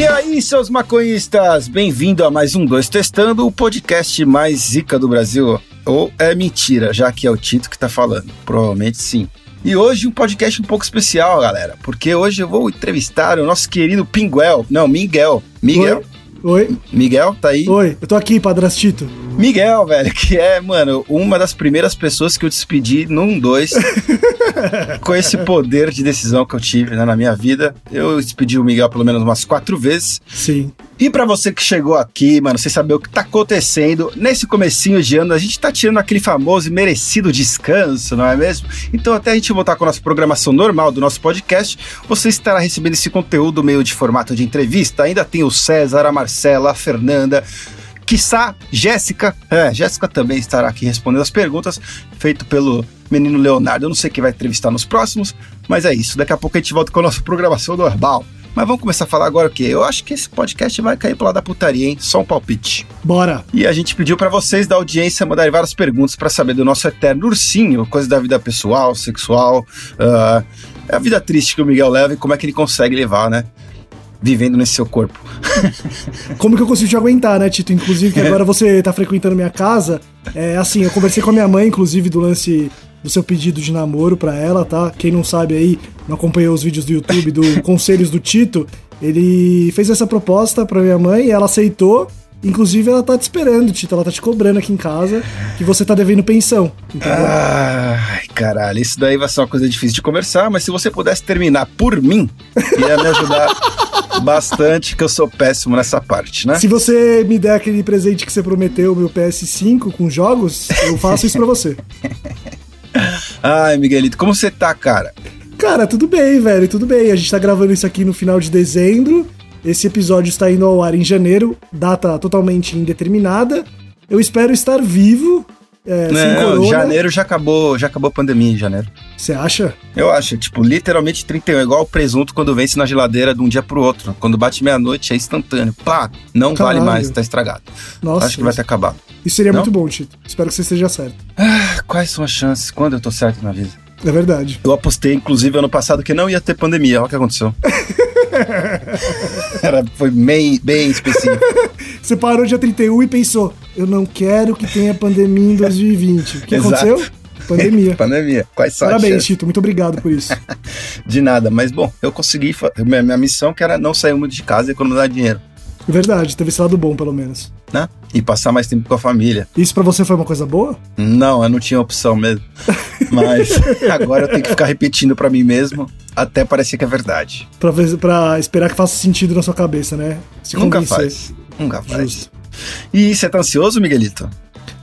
E aí, seus maconhistas, bem-vindo a mais um Dois Testando, o podcast mais zica do Brasil. Ou é mentira, já que é o Tito que tá falando. Provavelmente sim. E hoje um podcast um pouco especial, galera, porque hoje eu vou entrevistar o nosso querido Pinguel, não, Miguel. Miguel. Oi. Oi. Miguel, tá aí? Oi, eu tô aqui, padrastito. Miguel, velho, que é, mano, uma das primeiras pessoas que eu despedi num dois com esse poder de decisão que eu tive né, na minha vida. Eu despedi o Miguel pelo menos umas quatro vezes. Sim. E para você que chegou aqui, mano, sem saber o que tá acontecendo, nesse comecinho de ano a gente tá tirando aquele famoso e merecido descanso, não é mesmo? Então até a gente voltar com a nossa programação normal do nosso podcast, você estará recebendo esse conteúdo meio de formato de entrevista. Ainda tem o César, a Marcela, a Fernanda, quiçá Jéssica. É, Jéssica também estará aqui respondendo as perguntas, feito pelo menino Leonardo. Eu não sei quem vai entrevistar nos próximos, mas é isso. Daqui a pouco a gente volta com a nossa programação normal. Mas vamos começar a falar agora o quê? Eu acho que esse podcast vai cair pro lado da putaria, hein? Só um palpite. Bora. E a gente pediu para vocês da audiência mandarem várias perguntas para saber do nosso eterno ursinho, coisas da vida pessoal, sexual, uh, é a vida triste que o Miguel leva e como é que ele consegue levar, né? Vivendo nesse seu corpo. Como que eu consigo te aguentar, né, Tito? Inclusive, que agora você tá frequentando minha casa. É assim, eu conversei com a minha mãe, inclusive, do lance do seu pedido de namoro pra ela, tá? Quem não sabe aí, não acompanhou os vídeos do YouTube do Conselhos do Tito, ele fez essa proposta pra minha mãe e ela aceitou. Inclusive, ela tá te esperando, Tito. Ela tá te cobrando aqui em casa que você tá devendo pensão. Entendeu? Ai, caralho, isso daí vai ser uma coisa difícil de conversar, mas se você pudesse terminar por mim, ia me ajudar bastante, que eu sou péssimo nessa parte, né? Se você me der aquele presente que você prometeu, meu PS5 com jogos, eu faço isso pra você. Ai, Miguelito, como você tá, cara? Cara, tudo bem, velho, tudo bem. A gente tá gravando isso aqui no final de dezembro. Esse episódio está indo ao ar em janeiro, data totalmente indeterminada. Eu espero estar vivo. É, Não, corona. janeiro já acabou, já acabou a pandemia em janeiro. Você acha? Eu acho, tipo, literalmente 31, é igual o presunto quando vence na geladeira de um dia pro outro. Quando bate meia-noite é instantâneo. Pá, não Caralho. vale mais, tá estragado. Nossa. acho que vai ter acabado. Isso seria Não? muito bom, Tito. Espero que você esteja certo. Ah, quais são as chances? Quando eu tô certo na vida? É verdade. Eu apostei, inclusive, ano passado que não ia ter pandemia. Olha o que aconteceu. Era, foi bem, bem específico. Você parou dia 31 e pensou: eu não quero que tenha pandemia em 2020. O que Exato. aconteceu? Pandemia. pandemia. Quais são Parabéns? Tito. Muito obrigado por isso. De nada, mas bom, eu consegui. Minha, minha missão que era não sair muito de casa e economizar dinheiro, verdade, teve esse lado bom, pelo menos. né? E passar mais tempo com a família. Isso pra você foi uma coisa boa? Não, eu não tinha opção mesmo. Mas agora eu tenho que ficar repetindo pra mim mesmo até parecer que é verdade. Pra, pra esperar que faça sentido na sua cabeça, né? Se Nunca convencer. faz. Nunca faz. Justo. E você tá ansioso, Miguelito?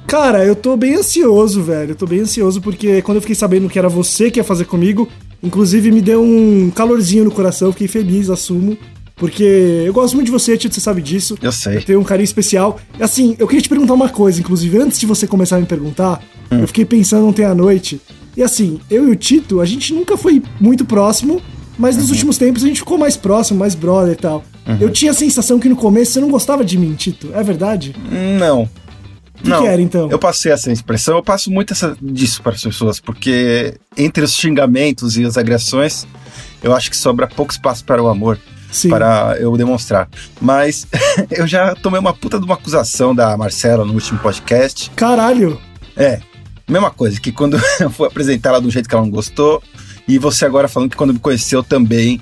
Cara, eu tô bem ansioso, velho. Eu tô bem ansioso porque quando eu fiquei sabendo que era você que ia fazer comigo, inclusive me deu um calorzinho no coração, fiquei feliz, assumo. Porque eu gosto muito de você, Tito, você sabe disso. Eu sei. Eu tenho um carinho especial. E assim, eu queria te perguntar uma coisa, inclusive, antes de você começar a me perguntar, Hum. eu fiquei pensando ontem à noite. E assim, eu e o Tito, a gente nunca foi muito próximo, mas Uhum. nos últimos tempos a gente ficou mais próximo, mais brother e tal. Eu tinha a sensação que no começo você não gostava de mim, Tito. É verdade? Não. que não. era, então? Eu passei essa expressão, eu passo muito essa, disso para as pessoas, porque entre os xingamentos e as agressões, eu acho que sobra pouco espaço para o amor. Sim. para eu demonstrar. Mas eu já tomei uma puta de uma acusação da Marcela no último podcast. Caralho. É, mesma coisa, que quando eu fui apresentar ela um jeito que ela não gostou, e você agora falando que quando me conheceu também,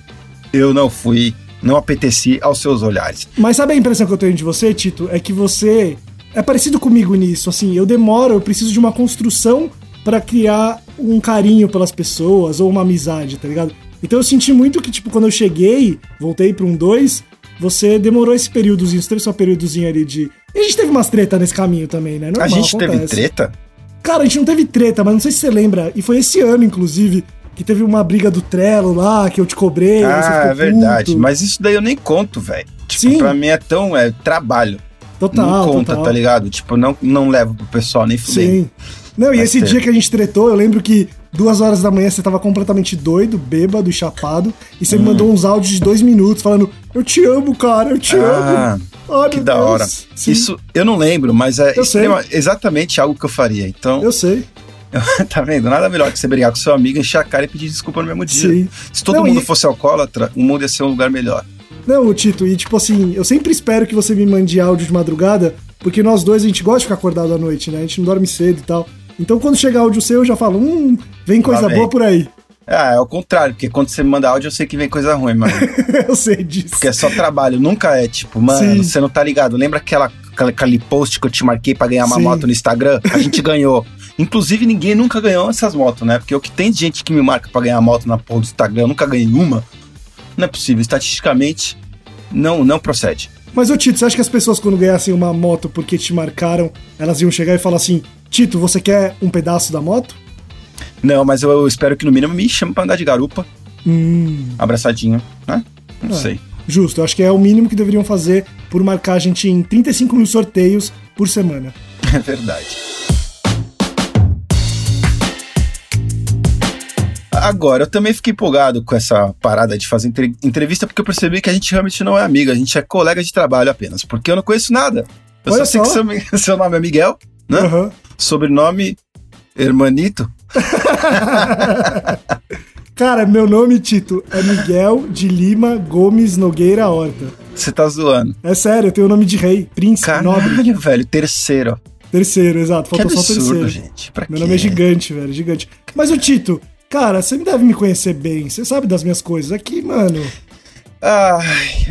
eu não fui, não apeteci aos seus olhares. Mas sabe a impressão que eu tenho de você, Tito? É que você é parecido comigo nisso. Assim, eu demoro, eu preciso de uma construção pra criar um carinho pelas pessoas ou uma amizade, tá ligado? Então eu senti muito que, tipo, quando eu cheguei, voltei pra um 2, você demorou esse períodozinho, você teve só períodozinho ali de. E a gente teve umas treta nesse caminho também, né? a Normal, gente teve acontece. treta? Cara, a gente não teve treta, mas não sei se você lembra. E foi esse ano, inclusive, que teve uma briga do Trello lá, que eu te cobrei. Ah, é verdade. puto. Mas isso daí eu nem conto, velho. Tipo, Sim. pra mim é tão. É trabalho. Total, não conta, total. tá ligado? Tipo, não, não levo pro pessoal nem fudendo. Sim. Não, e Mas esse dia que a gente tretou, eu lembro que duas horas da manhã você tava completamente doido, bêbado e chapado, e você me Hum. mandou uns áudios de dois minutos falando: Eu te amo, cara, eu te Ah, amo. Ai, que meu da Deus. hora. Sim, Isso eu não lembro, mas é extrema- exatamente algo que eu faria. Então, Eu sei. tá vendo? Nada melhor que você brigar com seu amigo, encher a cara e pedir desculpa no mesmo dia. Sim. Se todo Não, mundo e- fosse alcoólatra, o mundo ia ser um lugar melhor. Não, Tito, e tipo assim, eu sempre espero que você me mande áudio de madrugada, porque nós dois a gente gosta de ficar acordado à noite, né? A gente não dorme cedo e tal. Então quando chegar áudio seu, eu já falo, hum, vem coisa boa por aí. Ah, é o contrário, porque quando você me manda áudio, eu sei que vem coisa ruim, mano. eu sei disso. Porque é só trabalho, nunca é tipo, mano, Sim. você não tá ligado. Lembra aquela, aquela, aquele post que eu te marquei pra ganhar uma Sim. moto no Instagram? A gente ganhou. Inclusive, ninguém nunca ganhou essas motos, né? Porque o que tem de gente que me marca pra ganhar moto na porra do Instagram, eu nunca ganhei uma. Não é possível. Estatisticamente, não, não procede. Mas, ô Tito, você acha que as pessoas, quando ganhassem uma moto porque te marcaram, elas iam chegar e falar assim: Tito, você quer um pedaço da moto? Não, mas eu espero que no mínimo me chame pra andar de garupa. Hum. Abraçadinho, né? Não é, sei. Justo, eu acho que é o mínimo que deveriam fazer por marcar a gente em 35 mil sorteios por semana. É verdade. Agora, eu também fiquei empolgado com essa parada de fazer entrevista, porque eu percebi que a gente realmente não é amigo, a gente é colega de trabalho apenas, porque eu não conheço nada. Eu Olha só sei só. que seu, seu nome é Miguel, né? Uhum. Sobrenome Hermanito. Cara, meu nome, Tito, é Miguel de Lima Gomes Nogueira Horta. Você tá zoando. É sério, eu tenho o nome de rei, príncipe, Caralho, nobre. velho, terceiro. Terceiro, exato. Faltou que absurdo, só terceiro. gente. Pra meu quê? nome é gigante, velho, gigante. Mas o Tito, cara, você deve me conhecer bem. Você sabe das minhas coisas. Aqui, mano. Ah,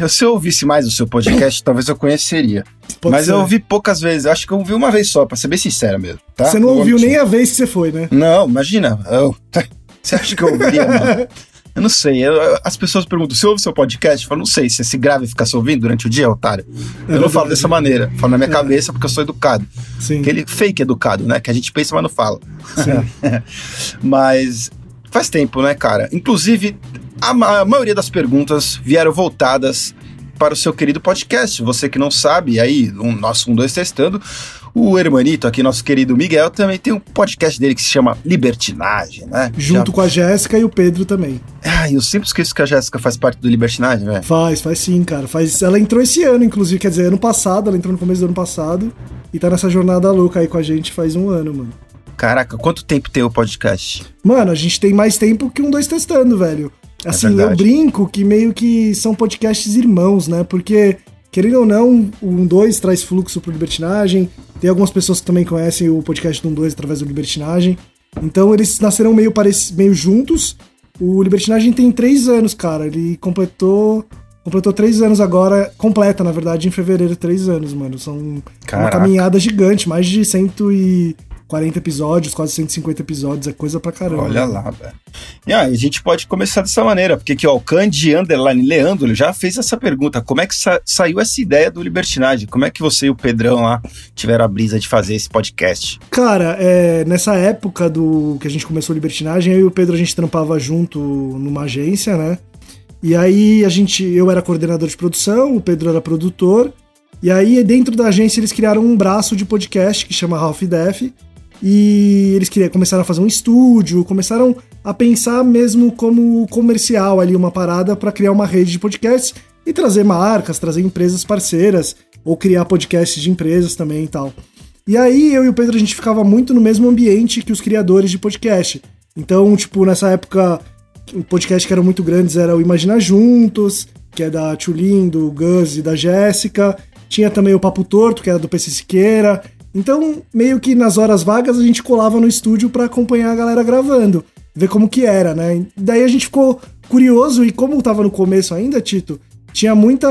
se eu ouvisse mais o seu podcast, talvez eu conheceria. Pode Mas ser. eu ouvi poucas vezes. Eu acho que eu ouvi uma vez só, pra ser bem sincero mesmo. Tá? Você não ouviu nem a vez que você foi, né? Não, imagina. Eu, você acha que eu ouviria, mano? Eu não sei. Eu, as pessoas perguntam: você ouve seu podcast? Eu falo, não sei. Você se grava e fica se ouvindo durante o dia, otário? É eu não falo dessa maneira. Falo na minha é. cabeça porque eu sou educado. Sim. Aquele fake educado, né? Que a gente pensa, mas não fala. Sim. mas faz tempo, né, cara? Inclusive, a, a maioria das perguntas vieram voltadas para o seu querido podcast. Você que não sabe, aí, um, nosso um dois testando, o Hermanito, aqui, nosso querido Miguel, também tem um podcast dele que se chama Libertinagem, né? Junto Já... com a Jéssica e o Pedro também. Ah, eu sempre esqueço que a Jéssica faz parte do Libertinagem, velho. Faz, faz sim, cara. Faz... Ela entrou esse ano, inclusive, quer dizer, ano passado, ela entrou no começo do ano passado e tá nessa jornada louca aí com a gente faz um ano, mano. Caraca, quanto tempo tem o podcast? Mano, a gente tem mais tempo que um dois testando, velho. É assim, é eu brinco que meio que são podcasts irmãos, né? Porque, querendo ou não, o 1 2 traz fluxo pro Libertinagem. Tem algumas pessoas que também conhecem o podcast do 1 2 através do Libertinagem. Então eles nasceram meio, parec... meio juntos. O Libertinagem tem três anos, cara. Ele completou. Completou três anos agora, completa, na verdade, em fevereiro, três anos, mano. São Caraca. uma caminhada gigante, mais de cento e 40 episódios, quase 150 episódios, é coisa pra caramba. Olha lá, velho. E aí, a gente pode começar dessa maneira, porque aqui, ó, o Candy Underline Leandro já fez essa pergunta: como é que sa saiu essa ideia do Libertinagem? Como é que você e o Pedrão lá tiveram a brisa de fazer esse podcast? Cara, é, nessa época do que a gente começou o Libertinagem, eu e o Pedro a gente trampava junto numa agência, né? E aí a gente, eu era coordenador de produção, o Pedro era produtor. E aí, dentro da agência, eles criaram um braço de podcast que chama Half Def, e eles queriam, começaram a fazer um estúdio, começaram a pensar mesmo como comercial ali, uma parada para criar uma rede de podcasts e trazer marcas, trazer empresas parceiras, ou criar podcasts de empresas também e tal. E aí eu e o Pedro a gente ficava muito no mesmo ambiente que os criadores de podcast. Então, tipo, nessa época, o podcast que eram muito grandes era o Imagina Juntos, que é da Tulin, do Gus e da Jéssica. Tinha também o Papo Torto, que era do PC Siqueira. Então, meio que nas horas vagas a gente colava no estúdio para acompanhar a galera gravando, ver como que era, né? Daí a gente ficou curioso e como tava no começo ainda, Tito, tinha muita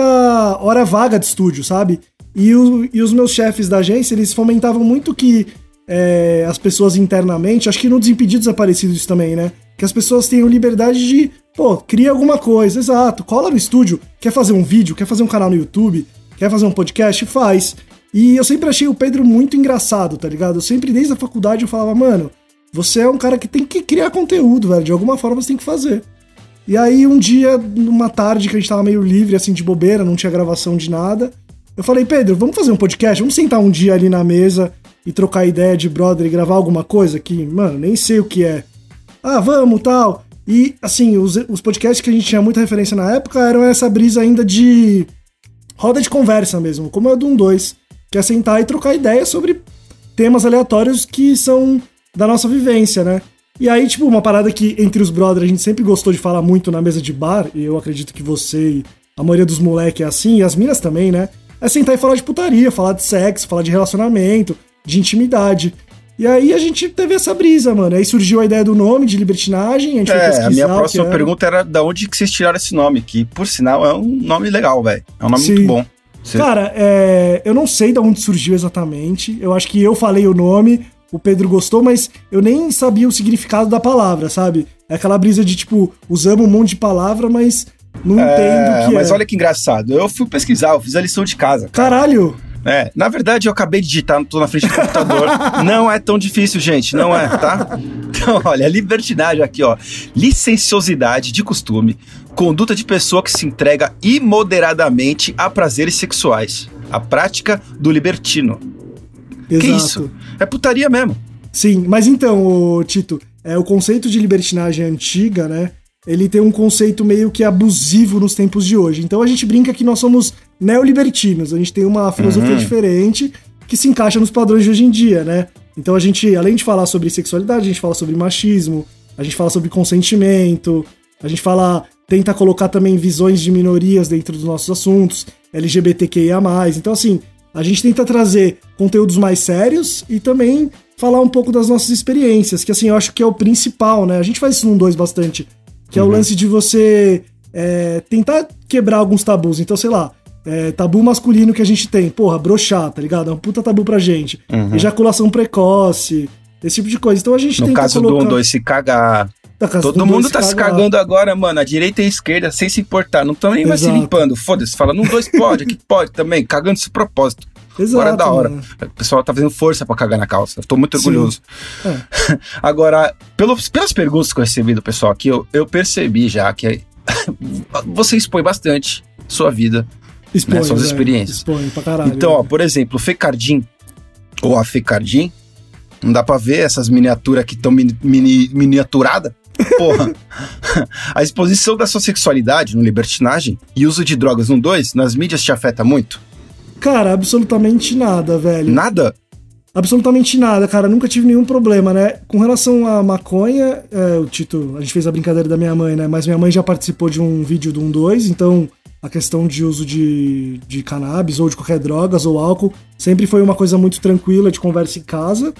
hora vaga de estúdio, sabe? E, o, e os meus chefes da agência, eles fomentavam muito que é, as pessoas internamente, acho que no Desimpedidos aparecido isso também, né? Que as pessoas tenham liberdade de, pô, cria alguma coisa, exato, cola no estúdio, quer fazer um vídeo, quer fazer um canal no YouTube, quer fazer um podcast, faz. E eu sempre achei o Pedro muito engraçado, tá ligado? Eu sempre, desde a faculdade, eu falava, mano, você é um cara que tem que criar conteúdo, velho. De alguma forma você tem que fazer. E aí, um dia, numa tarde que a gente tava meio livre, assim, de bobeira, não tinha gravação de nada, eu falei, Pedro, vamos fazer um podcast? Vamos sentar um dia ali na mesa e trocar ideia de brother e gravar alguma coisa que, mano, nem sei o que é. Ah, vamos, tal. E, assim, os, os podcasts que a gente tinha muita referência na época eram essa brisa ainda de roda de conversa mesmo, como é do 1 2 que é sentar e trocar ideias sobre temas aleatórios que são da nossa vivência, né? E aí, tipo, uma parada que entre os brothers a gente sempre gostou de falar muito na mesa de bar, e eu acredito que você a maioria dos moleques é assim, e as minas também, né? É sentar e falar de putaria, falar de sexo, falar de relacionamento, de intimidade. E aí a gente teve essa brisa, mano. Aí surgiu a ideia do nome de libertinagem, a gente é, a minha próxima pergunta era da onde que vocês tiraram esse nome, que por sinal é um nome legal, velho. É um nome Sim. muito bom. Você... Cara, é, eu não sei de onde surgiu exatamente. Eu acho que eu falei o nome, o Pedro gostou, mas eu nem sabia o significado da palavra, sabe? É aquela brisa de tipo, usamos um monte de palavra, mas não é, entendo o que mas é. olha que engraçado. Eu fui pesquisar, eu fiz a lição de casa. Cara. Caralho! É, na verdade eu acabei de digitar, tô na frente do computador. não é tão difícil, gente, não é, tá? Então, olha, libertinagem aqui, ó. Licenciosidade de costume, conduta de pessoa que se entrega imoderadamente a prazeres sexuais. A prática do libertino. Exato. Que isso? É putaria mesmo. Sim, mas então, Tito, é o conceito de libertinagem antiga, né? ele tem um conceito meio que abusivo nos tempos de hoje. Então a gente brinca que nós somos neolibertinos, a gente tem uma filosofia uhum. diferente que se encaixa nos padrões de hoje em dia, né? Então a gente, além de falar sobre sexualidade, a gente fala sobre machismo, a gente fala sobre consentimento, a gente fala, tenta colocar também visões de minorias dentro dos nossos assuntos, LGBTQIA+. Então assim, a gente tenta trazer conteúdos mais sérios e também falar um pouco das nossas experiências, que assim, eu acho que é o principal, né? A gente faz isso num dois bastante que uhum. é o uhum. lance de você é, tentar quebrar alguns tabus. Então, sei lá, é, tabu masculino que a gente tem, porra, broxar, tá ligado? É um puta tabu pra gente. Uhum. Ejaculação precoce, esse tipo de coisa. Então a gente No caso colocar... do 1, 2, se cagar. Todo mundo tá se, cagando agora, mano. A direita e a esquerda, sem se importar. Não estão nem mais se limpando. Foda-se, fala, num dois pode, aqui pode também, cagando esse propósito. Exato, Agora é da hora. Mano. O pessoal tá fazendo força para cagar na calça. Estou muito orgulhoso. É. Agora, pelas perguntas que eu recebi do pessoal aqui, eu, eu percebi já que você expõe bastante sua vida, expõe, né, suas é, experiências. Expõe pra caralho. Então, ó, por exemplo, o Fecardim, ou a Fecardim, não dá pra ver essas miniaturas que estão mini, mini, miniaturada. Porra. a exposição da sua sexualidade no libertinagem e uso de drogas no 2 nas mídias te afeta muito? Cara, absolutamente nada, velho. Nada? Absolutamente nada, cara. Nunca tive nenhum problema, né? Com relação à maconha, é, o Tito, a gente fez a brincadeira da minha mãe, né? Mas minha mãe já participou de um vídeo do 1-2, então a questão de uso de, de cannabis ou de qualquer drogas ou álcool sempre foi uma coisa muito tranquila de conversa em casa.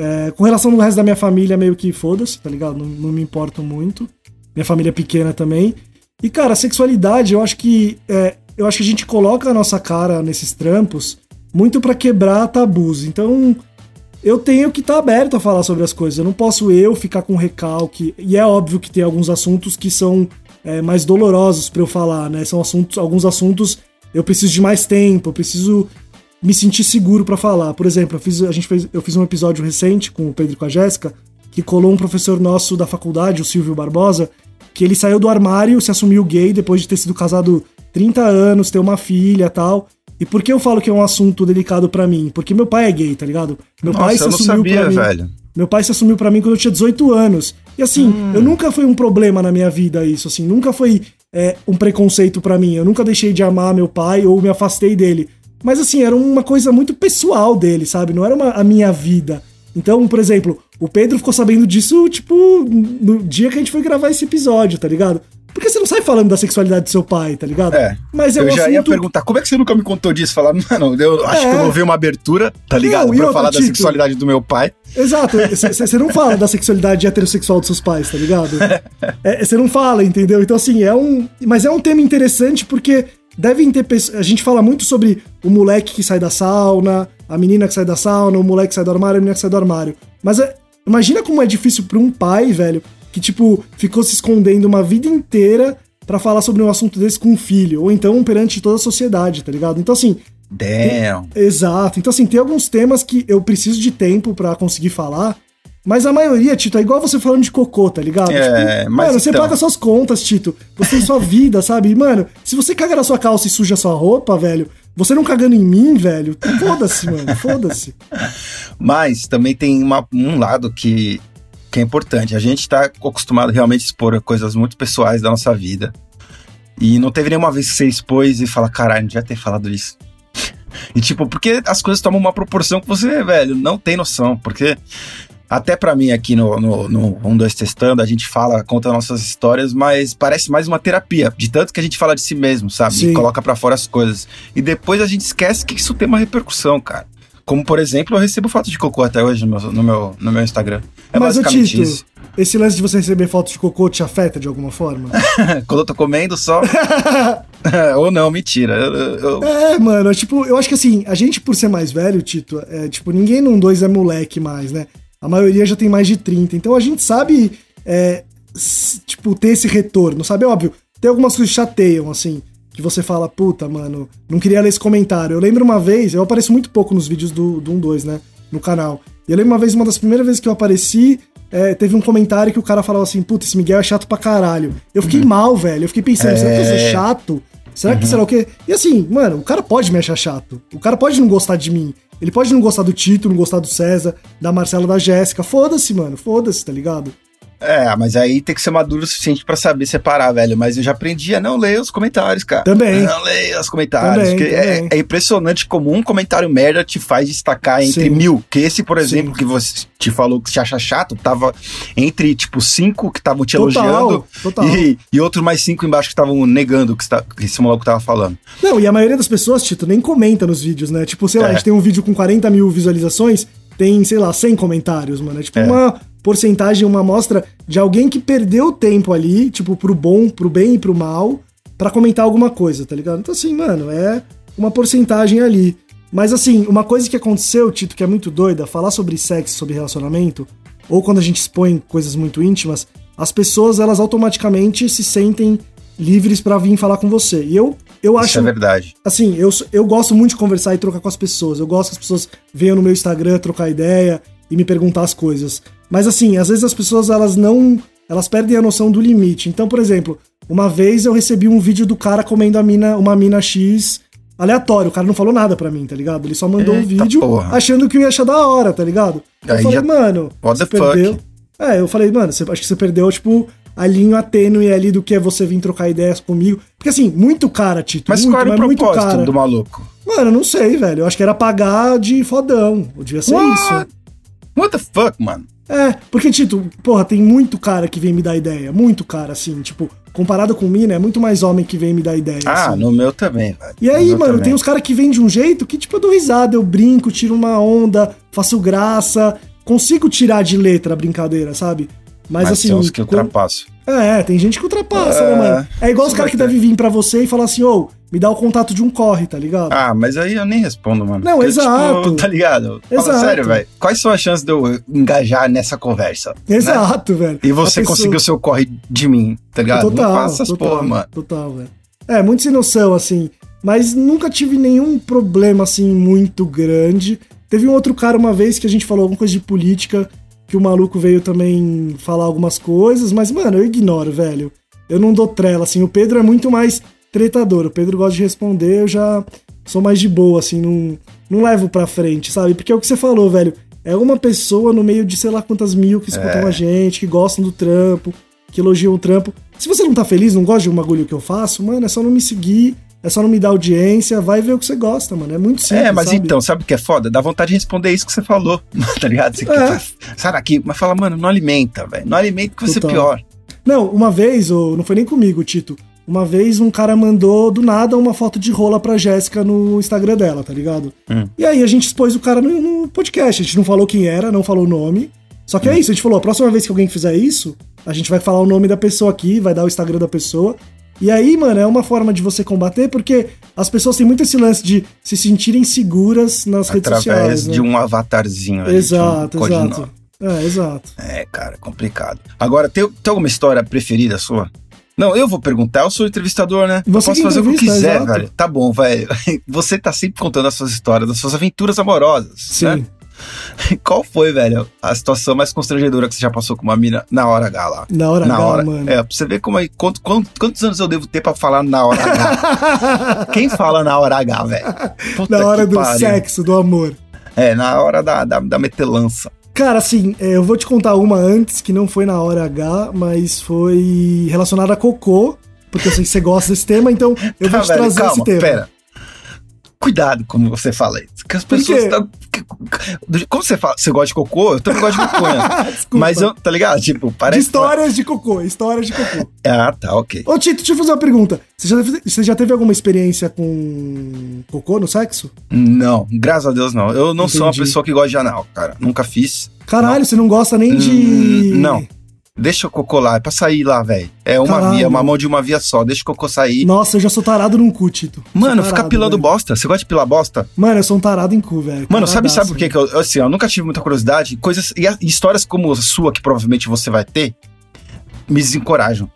É, com relação ao resto da minha família, meio que foda-se, tá ligado? Não, não, me importo muito. Minha família é pequena também. E, cara, a sexualidade, eu acho que é, eu acho que a gente coloca a nossa cara nesses trampos muito para quebrar tabus. Então, eu tenho que estar tá aberto a falar sobre as coisas. Eu não posso eu ficar com recalque. E é óbvio que tem alguns assuntos que são é, mais dolorosos para eu falar, né? São assuntos, alguns assuntos eu preciso de mais tempo, eu preciso me sentir seguro para falar. Por exemplo, eu fiz, a gente fez, eu fiz um episódio recente com o Pedro e com a Jéssica que colou um professor nosso da faculdade, o Silvio Barbosa, que ele saiu do armário, se assumiu gay depois de ter sido casado 30 anos, ter uma filha tal. E por que eu falo que é um assunto delicado para mim? Porque meu pai é gay, tá ligado? Meu Nossa, pai se assumiu sabia, pra mim. velho. Meu pai se assumiu para mim quando eu tinha 18 anos. E assim, hum. eu nunca foi um problema na minha vida isso, assim, nunca foi é, um preconceito para mim. Eu nunca deixei de amar meu pai ou me afastei dele. Mas assim, era uma coisa muito pessoal dele, sabe? Não era uma, a minha vida. Então, por exemplo, o Pedro ficou sabendo disso, tipo, no dia que a gente foi gravar esse episódio, tá ligado? Porque você não sai falando da sexualidade do seu pai, tá ligado? É. Mas é eu um já assunto... ia perguntar, como é que você nunca me contou disso? Falar, mano, eu acho é. que eu não vi uma abertura, tá ligado? Não, pra falar da sexualidade do meu pai. Exato. Você não fala da sexualidade heterossexual dos seus pais, tá ligado? Você é, não fala, entendeu? Então, assim, é um. Mas é um tema interessante porque devem ter pessoas. A gente fala muito sobre o moleque que sai da sauna, a menina que sai da sauna, o moleque que sai do armário, a menina que sai do armário. Mas é... imagina como é difícil pra um pai, velho, que, tipo, ficou se escondendo uma vida inteira para falar sobre um assunto desse com um filho, ou então perante toda a sociedade, tá ligado? Então, assim. Damn. Tem, exato. Então, assim, tem alguns temas que eu preciso de tempo para conseguir falar. Mas a maioria, Tito, é igual você falando de cocô, tá ligado? É, tipo, mas mano, você então... paga suas contas, Tito. Você tem sua vida, sabe? E, mano, se você caga na sua calça e suja sua roupa, velho, você não cagando em mim, velho, foda-se, mano, foda-se. Mas também tem uma, um lado que que é importante. A gente está acostumado realmente a expor coisas muito pessoais da nossa vida. E não teve nenhuma vez que você expôs e fala, caralho, não devia ter falado isso. e tipo, porque as coisas tomam uma proporção que você, velho, não tem noção. Porque Até pra mim aqui no, no, no 1, 2 Testando, a gente fala, conta nossas histórias, mas parece mais uma terapia, de tanto que a gente fala de si mesmo, sabe? Sim. E coloca pra fora as coisas. E depois a gente esquece que isso tem uma repercussão, cara. Como, por exemplo, eu recebo foto de cocô até hoje no meu, no meu, no meu Instagram. É Mas, basicamente Tito, isso. esse lance de você receber fotos de cocô te afeta de alguma forma? Quando eu tô comendo só. Ou não, mentira. Eu, eu- eu- É, mano, é tipo, eu acho que assim, a gente por ser mais velho, Tito, é tipo, ninguém num dois é moleque mais, né? A maioria já tem mais de 30. Então a gente sabe, é, tipo, ter esse retorno, sabe? Óbvio, tem algumas coisas que chateiam, assim, que você fala, puta, mano, não queria ler esse comentário. Eu lembro uma vez, eu apareço muito pouco nos vídeos do, do 1-2, né? No canal. E eu lembro uma vez, uma das primeiras vezes que eu apareci, é, teve um comentário que o cara falava assim, puta, esse Miguel é chato pra caralho. Eu fiquei mal, velho. Eu fiquei pensando, será que eu sou É. chato? Será que, sei lá o quê? E assim, mano, o cara pode me achar chato. O cara pode não gostar de mim. Ele pode não gostar do Tito, não gostar do César, da Marcela, da Jéssica. Foda-se, mano. Foda-se, tá ligado? É, mas aí tem que ser maduro o suficiente pra saber separar, velho. Mas eu já aprendi a não ler os comentários, cara. Também. Não ler os comentários. Também, porque é- também. É, impressionante como um comentário merda te faz destacar entre Sim. mil. Que esse, por exemplo, Sim. que você te falou que te acha chato, tava entre, tipo, cinco que estavam te Total, elogiando total. E, e outros mais cinco embaixo que estavam negando o que, está- que esse maluco tava falando. Não, e a maioria das pessoas, Tito, nem comenta nos vídeos, né? Tipo, sei lá, É. a gente tem um vídeo com 40 mil visualizações, tem, sei lá, 100 comentários, mano. É tipo É. uma porcentagem, uma amostra de alguém que perdeu tempo ali, tipo, pro bom, pro bem e pro mal, pra comentar alguma coisa, tá ligado? Então, assim, mano, é uma porcentagem ali. Mas, assim, uma coisa que aconteceu, Tito, que é muito doida, falar sobre sexo, sobre relacionamento, ou quando a gente expõe coisas muito íntimas, as pessoas, elas automaticamente se sentem livres pra vir falar com você. E eu, eu acho Isso é verdade. assim, eu, eu gosto muito de conversar e trocar com as pessoas. Eu gosto que as pessoas venham no meu Instagram trocar ideia e me perguntar as coisas. Mas assim, às vezes as pessoas elas não. Elas perdem a noção do limite. Então, por exemplo, uma vez eu recebi um vídeo do cara comendo a mina, uma mina X aleatório. O cara não falou nada pra mim, tá ligado? Ele só mandou um Eita vídeo porra. achando que eu ia achar da hora, tá ligado? Eu Aí falei, já- mano, você the fuck? perdeu. É, eu falei, mano, você, acho que você perdeu, tipo, a linha tênue ali do que é você vir trocar ideias comigo. Porque assim, muito cara, Tito. Mas muito, qual era o mas muito propósito do maluco? Mano, eu não sei, velho. Eu acho que era pagar de fodão. Devia ser What? isso. What the fuck, mano? É, porque, Tito, porra, tem muito cara que vem me dar ideia. Muito cara, assim. Tipo, comparado com mina, é muito mais homem que vem me dar ideia. Ah, assim. no meu também, velho. E aí, mano, também. tem uns caras que vêm de um jeito que, tipo, eu dou risada, eu brinco, tiro uma onda, faço graça. Consigo tirar de letra a brincadeira, sabe? Mas, Mas assim. tem uns que quando- ultrapassam. É, tem gente que ultrapassa, É, né, mano? É igual os isso caras que devem vir pra você e falar assim, ô, me dá o contato de um corre, tá ligado? Ah, mas aí eu nem respondo, mano. Não, Porque, exato. Tipo, tá ligado? Fala Exato. sério, velho. Quais são as chances de eu engajar nessa conversa? né? Exato, velho. E você pessoa- conseguiu o seu corre de mim, tá ligado? Total, não faça essas total, porra, mano. Total, velho. É, muito sem noção, assim. Mas nunca tive nenhum problema, assim, muito grande. Teve um outro cara uma vez que a gente falou alguma coisa de política, que o maluco veio também falar algumas coisas, mas, mano, eu ignoro, velho. Eu não dou trela, assim. O Pedro é muito mais tretador. O Pedro gosta de responder, eu já sou mais de boa, assim, não, não levo pra frente, sabe? Porque é o que você falou, velho. É uma pessoa no meio de sei lá quantas mil que escutam É. a gente, que gostam do trampo, que elogiam o trampo. Se você não tá feliz, não gosta de um bagulho que eu faço, mano, é só não me seguir, é só não me dar audiência, vai ver o que você gosta, mano. É muito simples. É, mas sabe? então, sabe o que é foda? Dá vontade de responder isso que você falou, tá ligado? Você É. sai daqui, mas fala, mano, não alimenta, velho. Não alimenta que vai ser Total. pior. Não, uma vez, ou não foi nem comigo, Tito. Uma vez um cara mandou do nada uma foto de rola pra Jéssica no Instagram dela, tá ligado? Hum. E aí a gente expôs o cara no, no podcast. A gente não falou quem era, não falou o nome. Só que é isso, a gente falou, a próxima vez que alguém fizer isso, a gente vai falar o nome da pessoa aqui, vai dar o Instagram da pessoa. E aí, mano, é uma forma de você combater, porque as pessoas têm muito esse lance de se sentirem seguras nas redes Através sociais. né? de um avatarzinho. ali, um Exato, codinome. exato. É, exato. É, cara, complicado. Agora, tem, tem alguma história preferida sua? Não, eu vou perguntar, eu sou entrevistador, né? Você eu posso fazer o que eu quiser, exato. velho. Tá bom, velho. Você tá sempre contando as suas histórias, das suas aventuras amorosas. Sim. Né? Qual foi, velho, a situação mais constrangedora que você já passou com uma mina na hora H lá? Na hora na H, hora. mano. É, pra você ver como é, quanto, quanto- quantos anos eu devo ter pra falar na hora H. Quem fala na hora H, velho? Na hora do pariu. sexo, do amor. É, na hora da, da, da metelança. Cara, assim, é, eu vou te contar uma antes, que não foi na hora H, mas foi relacionada a cocô, porque eu sei que você gosta desse tema, então eu vou Tá, te velho, trazer calma, esse tema. pera. Cuidado como você fala isso. Que as pessoas estão. Como você fala? Você gosta de cocô? Eu também gosto de maconha. Mas eu, tá ligado? Tipo, De parece. histórias de cocô, histórias de cocô. Ah, tá, ok. Ô, Tito, deixa eu fazer uma pergunta. Você já, teve, você já teve alguma experiência com cocô no sexo? Não, graças a Deus não. Eu não sou uma Entendi. pessoa que gosta de anal, cara. Nunca fiz. Caralho, você não gosta nem de. Hum, não. Deixa o cocô lá, é pra sair lá, velho. É uma Caralho. via, uma mão de uma via só. Deixa o cocô sair. Nossa, eu já sou tarado num cu, Tito. Mano, fica pilando velho. bosta. Você gosta de pilar bosta? Mano, eu sou um tarado em cu, velho. Mano, sabe, sabe por que, que eu, assim, eu nunca tive muita curiosidade? Coisas e, histórias como a sua, que provavelmente você vai ter, me desencorajam.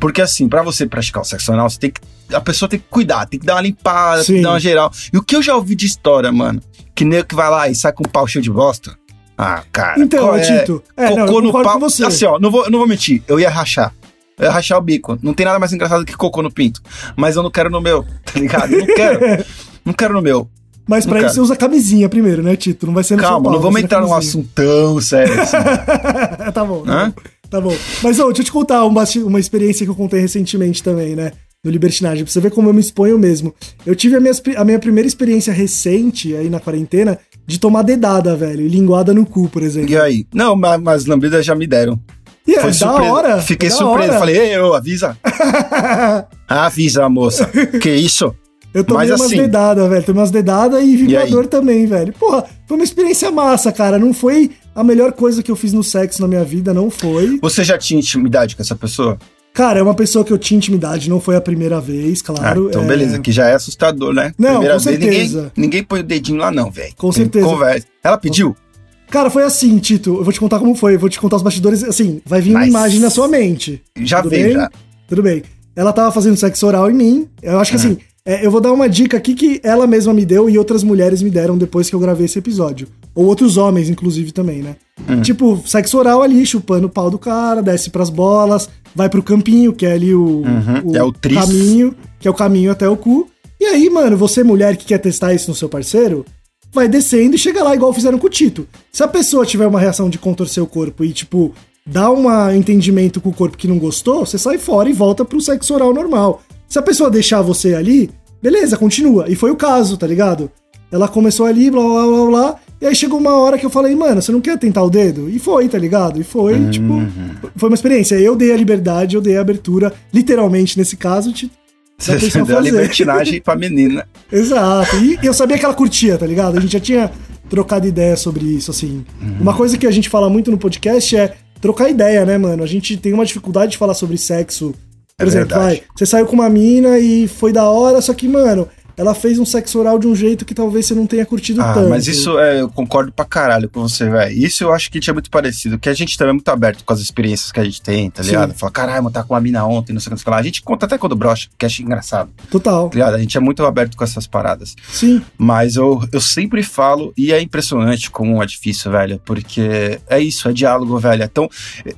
Porque assim, pra você praticar o sexo anal, você tem que. A pessoa tem que cuidar, tem que dar uma limpada, tem Sim. que dar uma geral. E o que eu já ouvi de história, mano? Que nego que vai lá e sai com um pau cheio de bosta. Ah, cara. Então, é? Tito. É, não, cocô no concordo pau. você. Assim, ó, não vou, não vou mentir, eu ia rachar. Eu ia rachar o bico. Não tem nada mais engraçado que cocô no pinto. Mas eu não quero no meu, tá ligado? Eu não quero. não quero no meu. Mas pra Não isso quero. você usa camisinha primeiro, né, Tito? Não vai ser no seu Calma, não vamos entrar num assunto tão sério assim. tá bom, tá Hã? bom. Tá bom. Mas, ô, deixa eu te contar uma, uma experiência que eu contei recentemente também, né? No Libertinagem, pra você ver como eu me exponho mesmo. Eu tive a minha, a minha primeira experiência recente aí na quarentena de tomar dedada, velho. E linguada no cu, por exemplo. E aí? Não, mas, mas lambidas já me deram. E é, Foi da surpresa. hora. Fiquei da surpreso. hora. Falei, ei, eu, avisa. avisa, moça. que isso? Eu tomei Mas umas assim- dedadas, velho. Tomei umas dedadas e vibrador também, velho. Porra, foi uma experiência massa, cara. Não foi a melhor coisa que eu fiz no sexo na minha vida, não foi. Você já tinha intimidade com essa pessoa? Cara, é uma pessoa que eu tinha intimidade, não foi a primeira vez, claro. ah, então é... beleza, que já é assustador, né? Não, com ninguém, certeza. ninguém põe o dedinho lá não, velho. Com certeza. Conversa. Ela pediu? Cara, foi assim, Tito. Eu vou te contar como foi. Eu vou te contar os bastidores. Assim, vai vir uma imagem na sua mente. Já Tudo veio, bem? já. Tudo bem. Ela tava fazendo sexo oral em mim. Eu acho que assim, é, eu vou dar uma dica aqui que ela mesma me deu e outras mulheres me deram depois que eu gravei esse episódio. Ou outros homens, inclusive, também, né? Tipo, sexo oral ali, chupando o pau do cara, desce pras bolas, vai pro campinho, que é ali o, Uhum, é o tris. caminho, que é o caminho até o cu. E aí, mano, você, mulher que quer testar isso no seu parceiro, vai descendo e chega lá igual fizeram com o Tito. Se a pessoa tiver uma reação de contorcer o corpo e, tipo, dar um entendimento com o corpo que não gostou, você sai fora e volta pro sexo oral normal. Se a pessoa deixar você ali, beleza, continua. E foi o caso, tá ligado? Ela começou ali, blá blá blá blá. E aí chegou uma hora que eu falei, mano, você não quer tentar o dedo? E foi, tá ligado? E foi, Uhum. tipo, foi uma experiência. Eu dei a liberdade, eu dei a abertura, literalmente nesse caso, da Você deu a fazer. libertinagem pra menina. Exato. E eu sabia que ela curtia, tá ligado? A gente já tinha trocado ideia sobre isso, assim. Uhum. Uma coisa que a gente fala muito no podcast é trocar ideia, né, mano? A gente tem uma dificuldade de falar sobre sexo. Por É exemplo, verdade. vai, você saiu com uma mina e foi da hora, só que, mano, ela fez um sexo oral de um jeito que talvez você não tenha curtido Ah, tanto. mas isso é, eu concordo pra caralho com você, velho. Isso eu acho que a gente é muito parecido, que a gente também é muito aberto com as experiências que a gente tem, tá Sim. ligado? Fala, caralho, tá com uma mina ontem, não sei o que, lá. A gente conta até quando brocha, que acha engraçado, Total. tá ligado? A gente é muito aberto com essas paradas. Sim. Mas eu, eu sempre falo, e é impressionante como é difícil, velho, porque é isso, é diálogo, velho. Então,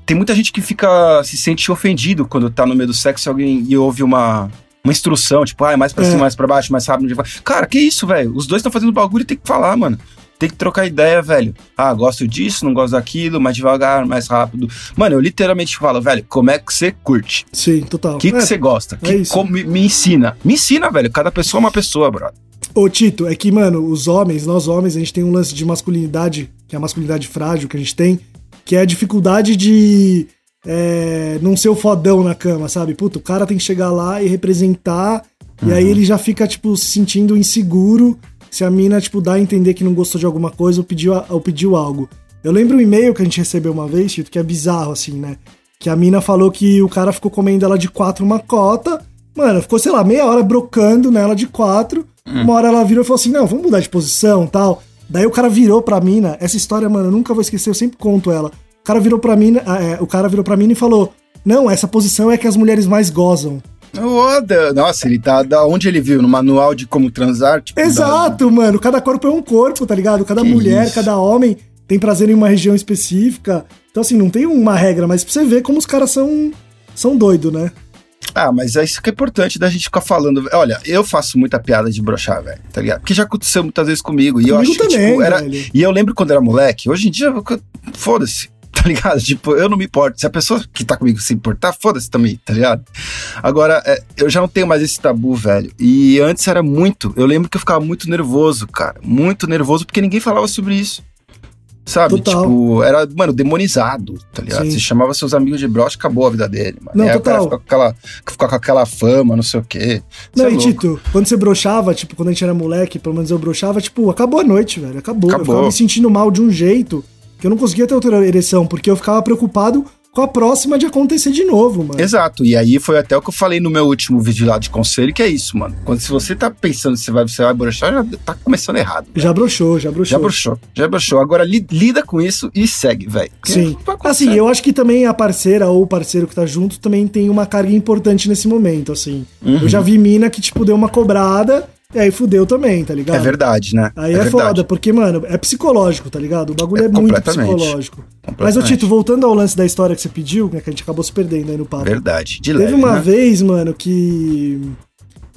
tem muita gente que fica, se sente ofendido quando tá no meio do sexo e alguém e ouve uma, uma instrução, tipo, ah, é mais pra É. cima, mais pra baixo, mais rápido. Cara, que isso, velho? Os dois estão fazendo bagulho e tem que falar, mano. Tem que trocar ideia, velho. Ah, gosto disso, não gosto daquilo, mais devagar, mais rápido. Mano, eu literalmente falo, velho, como é que você curte? Sim, total. O que que É, você gosta? é Que, isso. como- me, me ensina. Me ensina, velho. Cada pessoa é uma pessoa, brother. Ô, Tito, é que, mano, os homens, nós homens, a gente tem um lance de masculinidade, que é a masculinidade frágil que a gente tem, que é a dificuldade de é, não ser o fodão na cama, sabe? Puta, o cara tem que chegar lá e representar, e aí ele já fica, tipo, se sentindo inseguro se a mina, tipo, dá a entender que não gostou de alguma coisa ou pediu, ou pediu algo. Eu lembro um e-mail que a gente recebeu uma vez, Tito, que é bizarro, assim, né? Que a mina falou que o cara ficou comendo ela de quatro uma cota. Mano, ficou, sei lá, meia hora brocando nela de quatro. Uma hora ela virou e falou assim: não, vamos mudar de posição tal. Daí o cara virou pra mina. Essa história, mano, eu nunca vou esquecer, eu sempre conto ela. O cara virou pra mina, ah, é, o cara virou pra mina e falou: Não, essa posição é que as mulheres mais gozam. Nossa, ele tá da onde ele viu? No manual de como transar? Tipo, Exato, mano. Cada corpo é um corpo, tá ligado? Cada Que mulher, isso. cada homem tem prazer em uma região específica. Então, assim, não tem uma regra, mas pra você ver como os caras são, são doidos, né? Ah, mas é isso que é importante da gente ficar falando. Olha, eu faço muita piada de brochar, velho, tá ligado? Porque já aconteceu muitas vezes comigo. E eu acho que, tipo, era. velho. E eu lembro quando era moleque, hoje em dia, foda-se. Tá ligado? Tipo, eu não me importo. Se a pessoa que tá comigo se importar, foda-se também, tá ligado? Agora, é, eu já não tenho mais esse tabu, velho. E antes era muito. Eu lembro que eu ficava muito nervoso, cara. Muito nervoso, porque ninguém falava sobre isso. Sabe? Total. Tipo, era, mano, demonizado, tá ligado? Sim. Você chamava seus amigos de broche, acabou a vida dele, mano. Não, e aí o cara total. ficava com aquela, ficava com aquela fama, não sei o quê. Cê Não, é e louco. Tito, quando você broxava, tipo, quando a gente era moleque, pelo menos eu broxava, tipo, acabou a noite, velho. Acabou. Eu Acabou. ficava me sentindo mal de um jeito que eu não conseguia ter outra ereção, porque eu ficava preocupado com a próxima de acontecer de novo, mano. Exato, e aí foi até o que eu falei no meu último vídeo lá de conselho, que é isso, mano. Quando se você tá pensando se vai, você vai broxar, já tá começando errado. Já broxou, já broxou. Já broxou, já broxou. Agora li- lida com isso e segue, velho. Sim. vai acontecer. Assim, eu acho que também a parceira ou o parceiro que tá junto também tem uma carga importante nesse momento, assim. Uhum. Eu já vi mina que, tipo, deu uma cobrada e aí fudeu também, tá ligado? É verdade, né? Aí é, verdade. foda, porque, mano, é psicológico, tá ligado? O bagulho é, É muito psicológico. Mas, ô. Tito, voltando ao lance da história que você pediu, né, que a gente acabou se perdendo aí no papo. Verdade, de Teve leve, uma né? vez, mano, que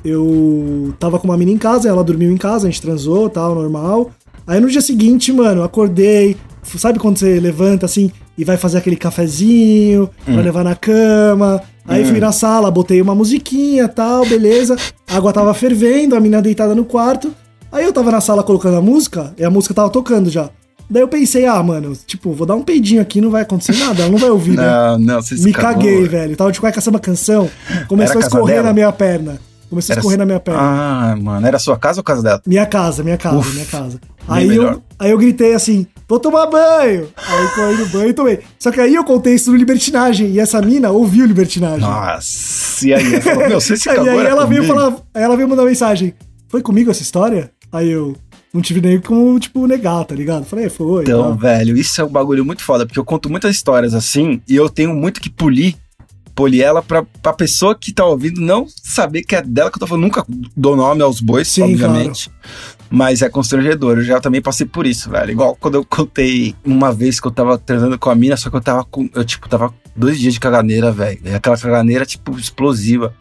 eu tava com uma mina em casa, ela dormiu em casa, a gente transou, tal, normal. Aí no dia seguinte, mano, acordei, sabe quando você levanta assim e vai fazer aquele cafezinho Hum. pra levar na cama? Aí fui na sala, botei uma musiquinha, tal, beleza. A água tava fervendo, a mina deitada no quarto. Aí eu tava na sala colocando a música, e a música tava tocando já. Daí eu pensei, ah, mano, tipo, vou dar um peidinho aqui, não vai acontecer nada, ela não vai ouvir, né? Não, não, você Me caguei, velho. Tava de cueca samba canção. Começou a a escorrer dela? na minha perna. Começou a Era- escorrer na minha perna. Ah, mano, era sua casa ou casa dela? Minha casa, minha casa, Uf, minha casa. Aí melhor. eu, aí eu gritei assim, vou tomar banho. Aí corri no banho e tomei. Só que aí eu contei isso no Libertinagem. E essa mina ouviu Libertinagem. Nossa, e aí? Falou, meu, você se Aí, aí ela veio falar, aí ela veio mandar mensagem. Foi comigo essa história? Aí eu não tive nem como, tipo, negar, tá ligado? Falei, "É, foi. Então, tal. velho, isso é um bagulho muito foda, porque eu conto muitas histórias assim e eu tenho muito que polir, polir ela pra, pra pessoa que tá ouvindo não saber que é dela que eu tô falando. Nunca dou nome aos bois, Sim, obviamente. Mas é constrangedor. Eu já também passei por isso, velho. Igual quando eu contei uma vez que eu tava transando com a mina, só que eu tava com. Eu, tipo, tava dois dias de caganeira, velho. E aquela caganeira, tipo, explosiva.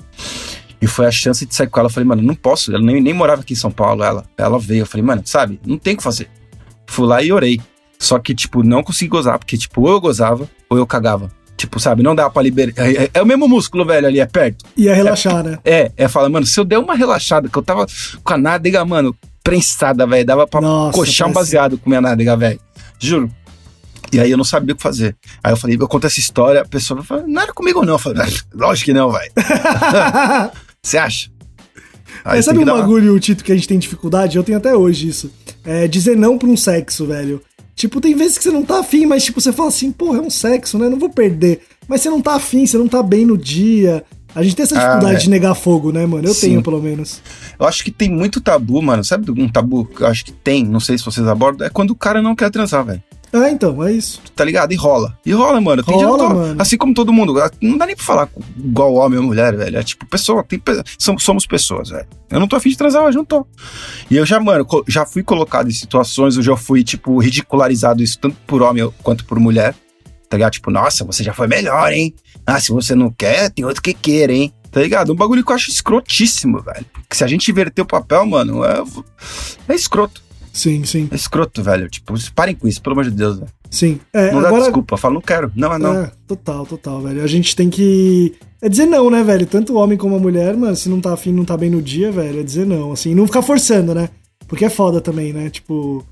E foi a chance de sair com ela. Eu falei, mano, não posso. Ela nem, nem morava aqui em São Paulo. Ela, ela veio. Eu falei, mano, sabe, não tem o que fazer. Fui lá e orei. Só que, tipo, não consegui gozar, porque, tipo, ou eu gozava ou eu cagava. Tipo, sabe, não dá pra liberar. É, é- é o mesmo músculo, velho, ali, é perto. Ia relaxar, né? É, é fala, mano, se eu der uma relaxada, que eu tava com a nádega, mano, prensada, velho, dava pra Nossa, coxar um baseado com minha nádega, velho. Juro. E aí eu não sabia o que fazer. Aí eu falei, eu conto essa história, a pessoa falou, não era comigo não. Eu falei, lógico que não, velho. Você acha? Aí Mas sabe um dar uma- bagulho, Tito, que a gente tem dificuldade? Eu tenho até hoje isso. É dizer não pra um sexo, velho. Tipo, tem vezes que você não tá afim, mas tipo, você fala assim, porra, é um sexo, né? Não vou perder. Mas você não tá afim, você não tá bem no dia. A gente tem essa Ah, dificuldade é. de negar fogo, né, mano? Eu Sim. tenho, pelo menos. Eu acho que tem muito tabu, mano. Sabe um tabu que eu acho que tem, não sei se vocês abordam, é quando o cara não quer transar, velho. Ah, então, é isso. Tá ligado? E rola. E rola, mano. Tem Rola, mano. Assim como todo mundo. Não dá nem pra falar igual homem ou mulher, velho. É tipo, pessoa. Tem, somos pessoas, velho. Eu não tô afim de transar, mas não tô. E eu já, mano, já fui colocado em situações, eu já fui, tipo, ridicularizado isso tanto por homem quanto por mulher. Tá ligado? Tipo, nossa, você já foi melhor, hein? Ah, se você não quer, tem outro que queira, hein? Tá ligado? Um bagulho que eu acho escrotíssimo, velho. Que se a gente inverter o papel, mano, é, é escroto. Sim, sim, É escroto, velho. Tipo, parem com isso, pelo amor de Deus, velho. sim. É, Não dá agora, desculpa. Fala, não quero. Não, é não. É, total, total, velho. A gente tem que. É dizer não, né, velho? Tanto o homem como a mulher, mano, se não tá afim, não tá bem no dia, velho, é dizer não. Assim, não ficar forçando, né? Porque é foda também, né? Tipo.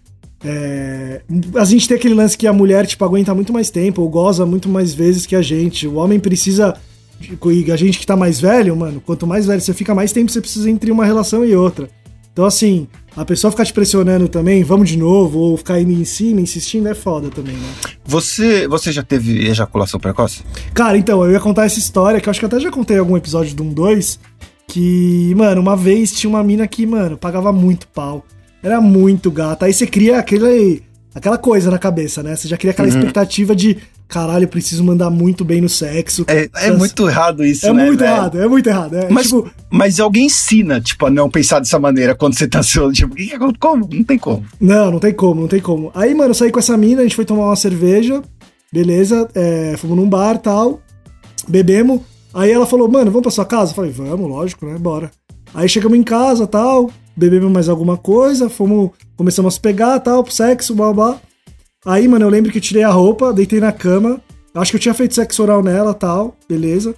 É... A gente tem aquele lance que a mulher, tipo, aguenta muito mais tempo, ou goza muito mais vezes que a gente. O homem precisa. E a gente que tá mais velho, mano, quanto mais velho você fica, mais tempo você precisa entre uma relação e outra. Então, assim, a pessoa ficar te pressionando também, vamos de novo, ou ficar indo em cima, insistindo, é foda também, né? Você, você já teve ejaculação precoce? Cara, então, eu ia contar essa história, que eu acho que até já contei em algum episódio do 1 2, que, mano, uma vez tinha uma mina que, mano, pagava muito pau. Era muito gata. Aí você cria aquele, aquela coisa na cabeça, né? Você já cria aquela expectativa de, caralho, eu preciso mandar muito bem no sexo. É, é muito errado isso, É né? muito errado, é muito errado. É, Mas, tipo, mas alguém ensina, tipo, a não pensar dessa maneira quando você tá solo. Tipo, como? Não tem como. Não, não tem como, não tem como. Aí, mano, eu saí com essa mina, a gente foi tomar uma cerveja, beleza, é, fomos num bar tal, bebemos. Aí ela falou, mano, vamos pra sua casa? Eu falei, vamos, lógico, né? Bora. Aí chegamos em casa tal, bebemos mais alguma coisa, fomos, começamos a se pegar tal, pro sexo, blá blá. Aí, mano, eu lembro que eu tirei a roupa, deitei na cama. Acho que eu tinha feito sexo oral nela tal, beleza.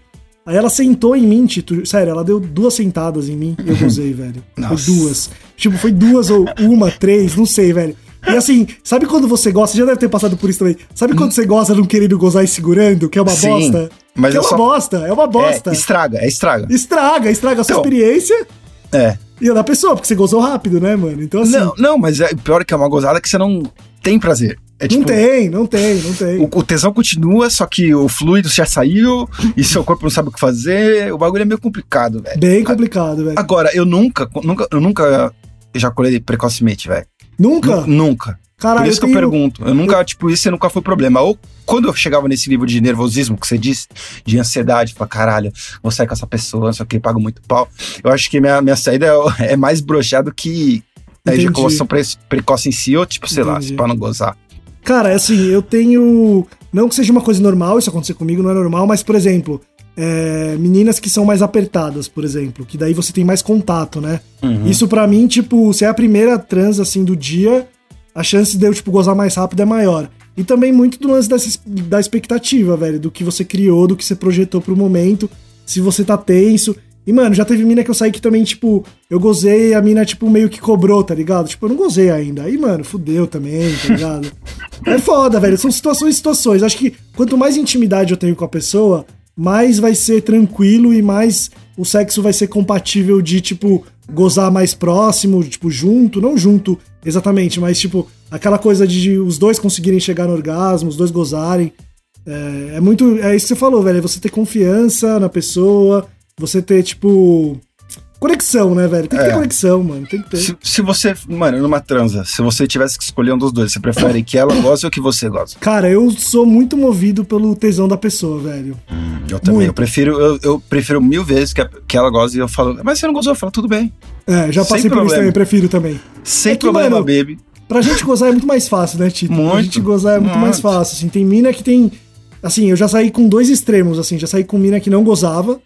Aí ela sentou em mim, Tito. Sério, ela deu duas sentadas em mim e eu gozei, velho. Foi duas. Tipo, foi duas ou uma, três, não sei, velho. E assim, sabe quando você gosta? Você já deve ter passado por isso também. Sabe quando você gosta não querendo gozar e segurando, que é uma Sim, bosta? mas que é uma só- bosta, é uma bosta. É, estraga, é estraga. Estraga, estraga a sua Então, experiência É. e a da pessoa, porque você gozou rápido, né, mano? Então assim, Não, não, não, mas é pior que é uma gozada que você não tem prazer. É tipo, tem, não tem, não tem. O, o tesão continua, só que o fluido já saiu e seu corpo não sabe o que fazer. O bagulho é meio complicado, velho. Bem complicado, velho. Agora, eu nunca, nunca, eu nunca ejaculei precocemente, velho. Nunca? Nu- Nunca. Caralho, Por isso que eu pergunto. Eu nunca, tipo, isso nunca foi problema. Ou quando eu chegava nesse nível de nervosismo que você disse, de ansiedade, falar, caralho, vou sair com essa pessoa, não sei o que, pago muito pau. Eu acho que minha, minha saída é, é mais broxado que a ejaculação pre- precoce em si, ou tipo, sei lá, Entendi. se pra não gozar. Cara, assim, eu tenho. Não que seja uma coisa normal, isso acontecer comigo não é normal, mas, por exemplo, é, meninas que são mais apertadas, por exemplo, que daí você tem mais contato, né? Uhum. Isso pra mim, tipo, se é a primeira trans, assim, do dia, a chance de eu, tipo, gozar mais rápido é maior. E também muito do lance dessa, da expectativa, velho, do que você criou, do que você projetou pro momento, se você tá tenso. E, mano, já teve mina que eu saí que também, tipo, eu gozei e a mina, tipo, meio que cobrou, tá ligado? Tipo, eu não gozei ainda. Aí, mano, fudeu também, tá ligado? é foda, velho. São situações e situações. Acho que quanto mais intimidade eu tenho com a pessoa, mais vai ser tranquilo e mais o sexo vai ser compatível de, tipo, gozar mais próximo, tipo, junto. Não junto exatamente, mas, tipo, aquela coisa de os dois conseguirem chegar no orgasmo, os dois gozarem. É, é muito. É isso que você falou, velho. É você ter confiança na pessoa, você ter, tipo. Conexão, né, velho? Tem que ter É. conexão, mano. Tem que ter. Se, se você, mano, numa transa, se você tivesse que escolher um dos dois, você prefere que ela goze ou que você goze? Cara, eu sou muito movido pelo tesão da pessoa, velho. Eu também. Muito. Eu prefiro, eu, eu prefiro mil vezes que, a- que ela goze e eu falo, mas você não gozou? Eu falo, tudo bem. É, já Sem passei por isso problema. também, prefiro também. Sem É que, problema, mano, baby. Pra gente gozar é muito mais fácil, né, Tito? Pra Muito, gente gozar é muito mais muito. fácil. Assim, tem mina que tem. Assim, eu já saí com dois extremos, assim. Já saí com mina que não gozava.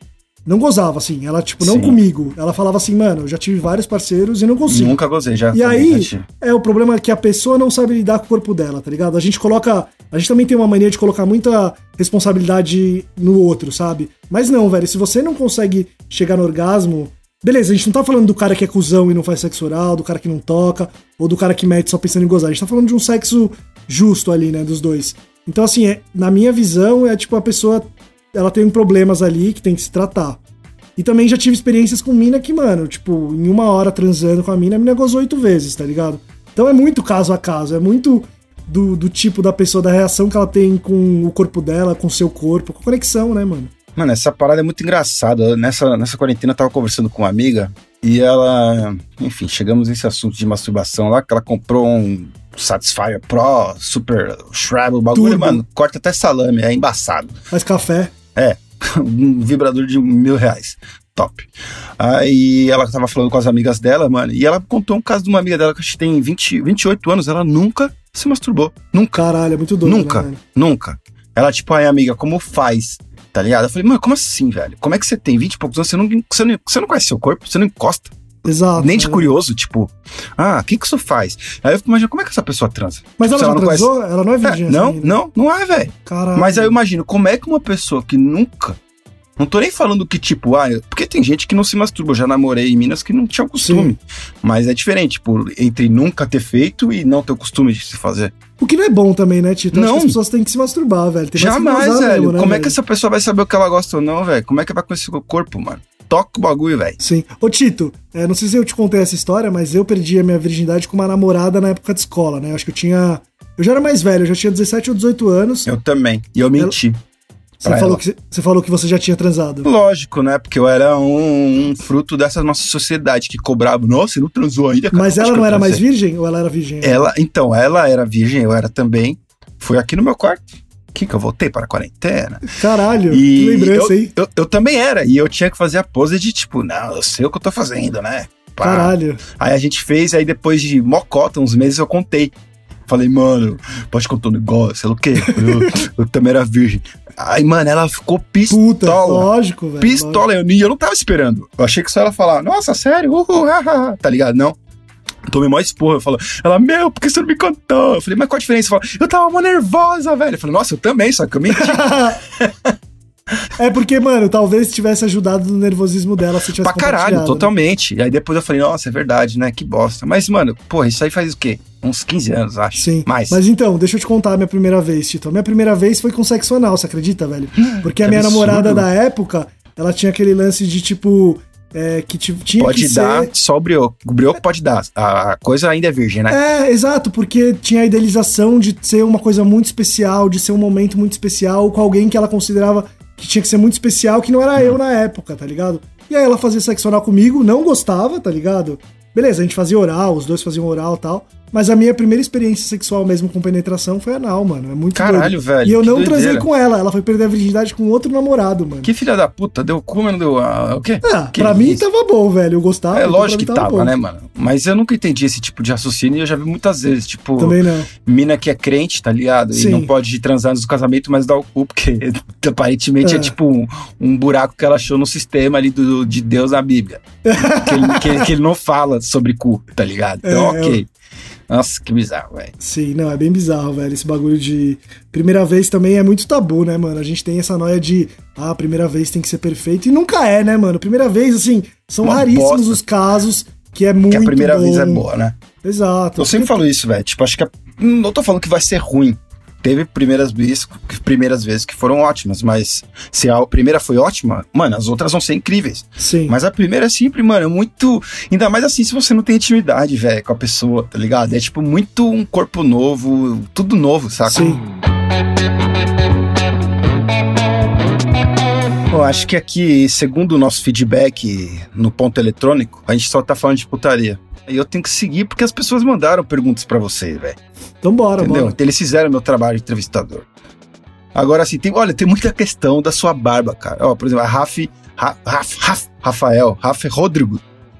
Não gozava, assim. Ela, tipo, não Sim. comigo. Ela falava assim, mano, eu já tive vários parceiros e não consigo. Nunca gozei, já. E aí, já é o problema é que a pessoa não sabe lidar com o corpo dela, tá ligado? A gente coloca. A gente também tem uma mania de colocar muita responsabilidade no outro, sabe? Mas não, velho, se você não consegue chegar no orgasmo. Beleza, a gente não tá falando do cara que é cuzão e não faz sexo oral, do cara que não toca, ou do cara que mete só pensando em gozar. A gente tá falando de um sexo justo ali, né, dos dois. Então, assim, é- na minha visão, é tipo a pessoa. Ela tem problemas ali que tem que se tratar. E também já tive experiências com mina que, mano, tipo, em uma hora transando com a mina, a mina gozou oito vezes, tá ligado? Então é muito caso a caso, é muito do, do tipo da pessoa, da reação que ela tem com o corpo dela, com o seu corpo, com a conexão, né, mano? Mano, essa parada é muito engraçada. Nessa, nessa quarentena eu tava conversando com uma amiga e ela. Enfim, chegamos nesse assunto de masturbação lá, que ela comprou um Satisfyer Pro, Super Shrab, o bagulho, Turbo. mano, corta até salame, é embaçado. Faz café. É, um vibrador de mil reais. Top. Aí ela tava falando com as amigas dela, mano, e ela contou um caso de uma amiga dela que acho que tem 20, 28 anos, ela nunca se masturbou. Nunca. Caralho, é muito doido, Nunca, né, nunca. Ela, tipo, aí, amiga, como faz? Tá ligado? Eu falei, mano, como assim, velho? Como é que você tem 20 e poucos anos? Você não, você não, você não conhece seu corpo? Você não encosta? Exato. Nem de né? curioso, tipo, ah, o que que isso faz? Aí eu fico imaginando, como é que essa pessoa transa? Mas Tipo, ela se já transou? Ela não é É, virgem assim não, ainda. não, não é, velho. Mas aí eu imagino, como é que uma pessoa que nunca. Não tô nem falando que, tipo, ah, porque tem gente que não se masturba. Eu já namorei em Minas que não tinha o costume. Mas é diferente, tipo, entre nunca ter feito e não ter o costume de se fazer. O que não é bom também, né, Tito? Não. as pessoas têm que se masturbar, velho. Jamais, velho. mesmo, né, Como é que velho? essa pessoa vai saber o que ela gosta ou não, velho? Como é que vai conhecer o corpo, mano? Toca o bagulho, velho. Sim. Ô, Tito, é, não sei se eu te contei essa história, mas eu perdi a minha virgindade com uma namorada na época de escola, né? Acho que eu tinha. Eu já era mais velho, eu já tinha 17 ou 18 anos. Eu também. E eu menti. Você pra falou, ela. que, você falou que você já tinha transado. Lógico, né? Porque eu era um, um fruto dessa nossa sociedade que cobrava. Nossa, você não transou ainda? cara? Mas ela não eu era mais transei. virgem ou ela era virgem? Ela, então, ela era virgem, eu era também. Foi aqui no meu quarto. Que que eu voltei para a quarentena. Caralho, que E lembrança eu, aí. eu, eu também era. E eu tinha que fazer a pose de tipo, não, eu sei o que eu tô fazendo, né? Pá. Caralho. Aí a gente fez, aí depois de mocota, uns meses eu contei. Falei, mano, pode contar um negócio, sei lá o quê. Eu, eu também era virgem. Aí, mano, ela ficou Puta, pistola. lógico, velho. pistola. Eu, e eu não tava esperando. Eu achei que só ela falar, nossa, sério? Uhul, hahaha. Tá ligado? Não. Tomei mó esporra. Eu falo, ela, meu, por que você não me contou? Eu falei, mas qual a diferença? Fala, eu tava mó nervosa, velho. Eu falei, nossa, eu também, só que eu menti. É porque, mano, talvez tivesse ajudado no nervosismo dela se tivesse pra caralho, né? totalmente. E aí depois eu falei, nossa, é verdade, né? Que bosta. Mas, mano, porra, isso aí faz o quê? Uns 15 anos, acho. Sim. Mais. Mas então, deixa eu te contar a minha primeira vez, Tito. A minha primeira vez foi com sexo anal, você acredita, velho? Porque a minha absurdo. namorada da época, ela tinha aquele lance de tipo. É, que ti- tinha Pode que dar ser. só o brioco. O brioco pode dar. A coisa ainda é virgem, né? É, exato, porque tinha a idealização de ser uma coisa muito especial, de ser um momento muito especial com alguém que ela considerava que tinha que ser muito especial, que não era eu na época, tá ligado? E aí ela fazia sexo anal comigo, não gostava, tá ligado? Beleza, a gente fazia oral, os dois faziam oral e tal. Mas a minha primeira experiência sexual mesmo com penetração foi anal, mano. É muito Caralho, doido. velho, E eu não transei com ela, ela foi perder a virgindade com outro namorado, mano. Que filha da puta, deu cu, mas não deu. ah, o quê? Ah, Que pra mim isso? tava bom, velho. Eu gostava. É então lógico que tava, bom. né, mano? Mas eu nunca entendi esse tipo de raciocínio e eu já vi muitas vezes, tipo, Também não. mina que é crente, tá ligado? Sim. E não pode transar do casamento, mas dá o cu, porque aparentemente é, É. tipo um, um buraco que ela achou no sistema ali do, de Deus na Bíblia. que, ele, que que ele não fala sobre cu, tá ligado? Então, É, ok. Nossa, que bizarro, velho. Sim, não, é bem bizarro, velho. Esse bagulho de primeira vez também é muito tabu, né, mano? A gente tem essa noia de, ah, a primeira vez tem que ser perfeito. E nunca é, né, mano? Primeira vez, assim, são Uma raríssimos bosta. os casos que é muito Que a primeira bom. vez é boa, né? Exato. Eu sempre falo isso, velho. Tipo, acho que. a- Não tô falando que vai ser ruim. Teve primeiras vezes, primeiras vezes que foram ótimas, mas se a primeira foi ótima, mano, as outras vão ser incríveis. Sim. Mas a primeira é sempre, mano, é muito. Ainda mais assim se você não tem intimidade, velho, com a pessoa, tá ligado? É tipo muito um corpo novo, tudo novo, saca? Sim. Eu acho que aqui, segundo o nosso feedback no ponto eletrônico, a gente só tá falando de putaria. E eu tenho que seguir porque as pessoas mandaram perguntas pra vocês, velho. Então bora, Entendeu? bora. Então eles fizeram meu trabalho de entrevistador. Agora, assim, tem, olha, tem muita questão da sua barba, cara. Ó, por exemplo, a Raf, Ra- Raf, Raf- Rafael, Raf Rodrigo.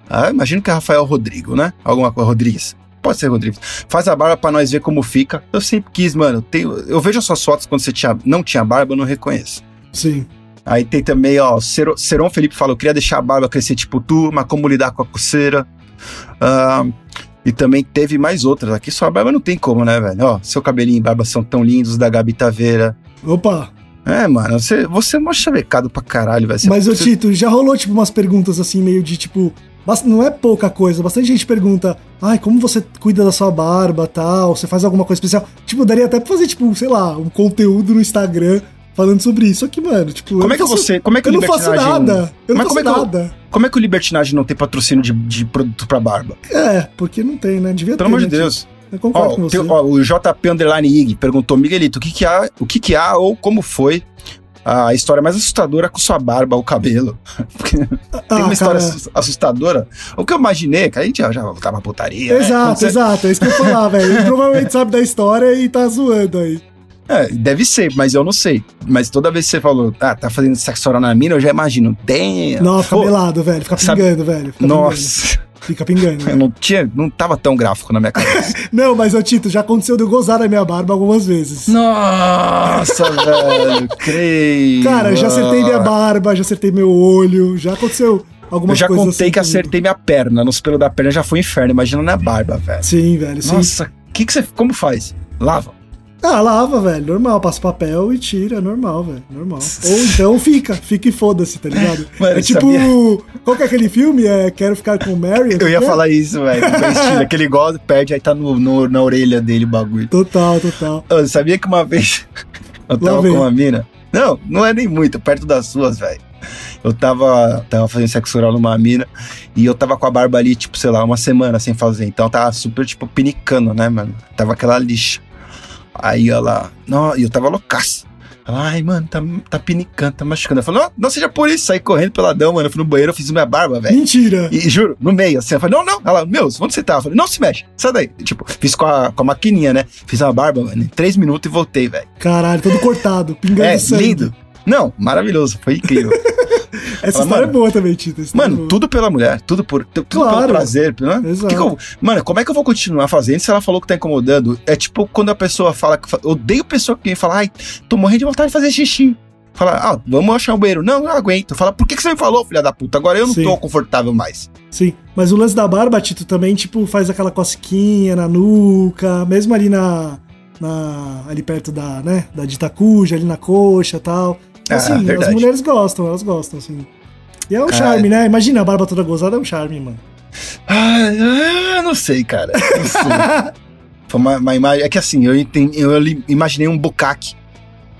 Ah, imagino que é Rafael Rodrigo, né? Alguma coisa, Rodrigues. Pode ser Rodrigues. Faz a barba pra nós ver como fica. Eu sempre quis, mano. Eu, tenho, eu vejo as suas fotos quando você tinha, não tinha barba, eu não reconheço. Sim. Aí tem também, ó, Seron Felipe falou, queria deixar a barba crescer tipo tu, mas como lidar com a coceira. Ah, e também teve mais outras aqui, só a barba não tem como, né, velho? Ó, seu cabelinho e barba são tão lindos, da Gabi Taveira. Opa. É, mano, você, você é mó chavecado pra caralho, velho. Mas, ô você- Tito, já rolou, tipo, umas perguntas assim, meio de, tipo... Não é pouca coisa, bastante gente pergunta, ai, como você cuida da sua barba, tal, você faz alguma coisa especial? Tipo, daria até pra fazer, tipo, sei lá, um conteúdo no Instagram falando sobre isso. Só que, mano, tipo... Como eu é que faço- você. Como é que Eu não faço nada, eu não faço como é que eu- nada. Como é que o Libertinagem não tem patrocínio de, de produto pra barba? É, porque não tem, né? Devia Pelo ter, amor de né? Deus. Eu concordo Ó, com o você. teu- ó, o JP Underline Ig perguntou, Miguelito, o que que há, o que que há ou como foi a história mais assustadora com sua barba ou cabelo? Porque tem Ah, uma história cara. assus- assustadora. O que eu imaginei, que a gente já, já tava putaria. né? Exato, você- exato, é isso que eu ia falar, velho. Ele provavelmente sabe da história e tá zoando aí. É, deve ser, mas eu não sei. Mas toda vez que você falou, ah, tá fazendo sexo oral na mina, eu já imagino. Tem. Não, fica melado, velho. Fica sabe- pingando, velho. Fica Nossa, Pingando. Fica pingando. eu não tinha, não tava tão gráfico na minha cabeça. Não, mas, ô Tito, já aconteceu de eu gozar na minha barba algumas vezes. Nossa, velho, creio. Cara, já acertei minha barba, já acertei meu olho, já aconteceu Eu algumas já coisas contei assim que acertei minha perna, nos pelos da perna já foi um inferno, imagina na barba, velho. Sim, velho, sim. Nossa, que que você, como faz? Lava. Ah, lava, velho, normal, passa papel e tira, normal, velho, normal. Ou então fica, fica e foda-se, tá ligado? Mano, é tipo, sabia? qual que é aquele filme? É Quero Ficar com o Mary? Eu ia É? falar isso, velho. que ele gosta, perde, aí tá no, no- na orelha dele o bagulho. Total, total. Eu sabia que uma vez eu Lá tava vem. com uma mina. Não, não é nem muito, perto das suas, velho. Eu tava, tava fazendo sexo oral numa mina e eu tava com a barba ali, tipo, sei lá, uma semana sem fazer. Então tava super, tipo, pinicando, né, mano? Tava aquela lixa. Aí ela, não, e eu tava loucaço. Ela, ai, mano, tá, tá pinicando, tá machucando. Eu falei, não, não seja por isso, saí correndo peladão, mano. Eu fui no banheiro, eu fiz minha barba, velho. Mentira. E juro, no meio, assim, eu falei, não, não. Ela, meu, onde você tá? Eu falei, não se mexe, sai daí. Tipo, fiz com a, com a maquininha, né? Fiz uma barba, mano, em três minutos e voltei, velho. Caralho, todo cortado, pingando É, sangue. lindo. Não, maravilhoso, foi incrível. Essa Fala, história mano, é boa também, história é Mano, boa. tudo pela mulher, tudo por tudo Claro. pelo prazer, né? Exato. Que que eu- mano, como é que eu vou continuar fazendo se ela falou que tá incomodando? É tipo quando a pessoa fala que odeio pessoa que vem falar, ai, tô morrendo de vontade de fazer xixi. Fala, ah, vamos achar um banheiro. Não, não aguento. Fala, por que, que você me falou, filha da puta? Agora eu não Sim. tô confortável mais. Sim, mas o lance da barba, Tito, também, tipo, faz aquela cosquinha na nuca, mesmo ali na. na ali perto da, né, da dita cuja, ali na coxa e tal. Ah, Assim, as verdade. mulheres gostam, elas gostam, assim. E é um Cara, charme, né? Imagina a barba toda gozada, é um charme, mano. Ah, ah, não sei, cara. Não sei. Foi uma, uma imagem. É que assim, eu, entendi, eu imaginei um bucaque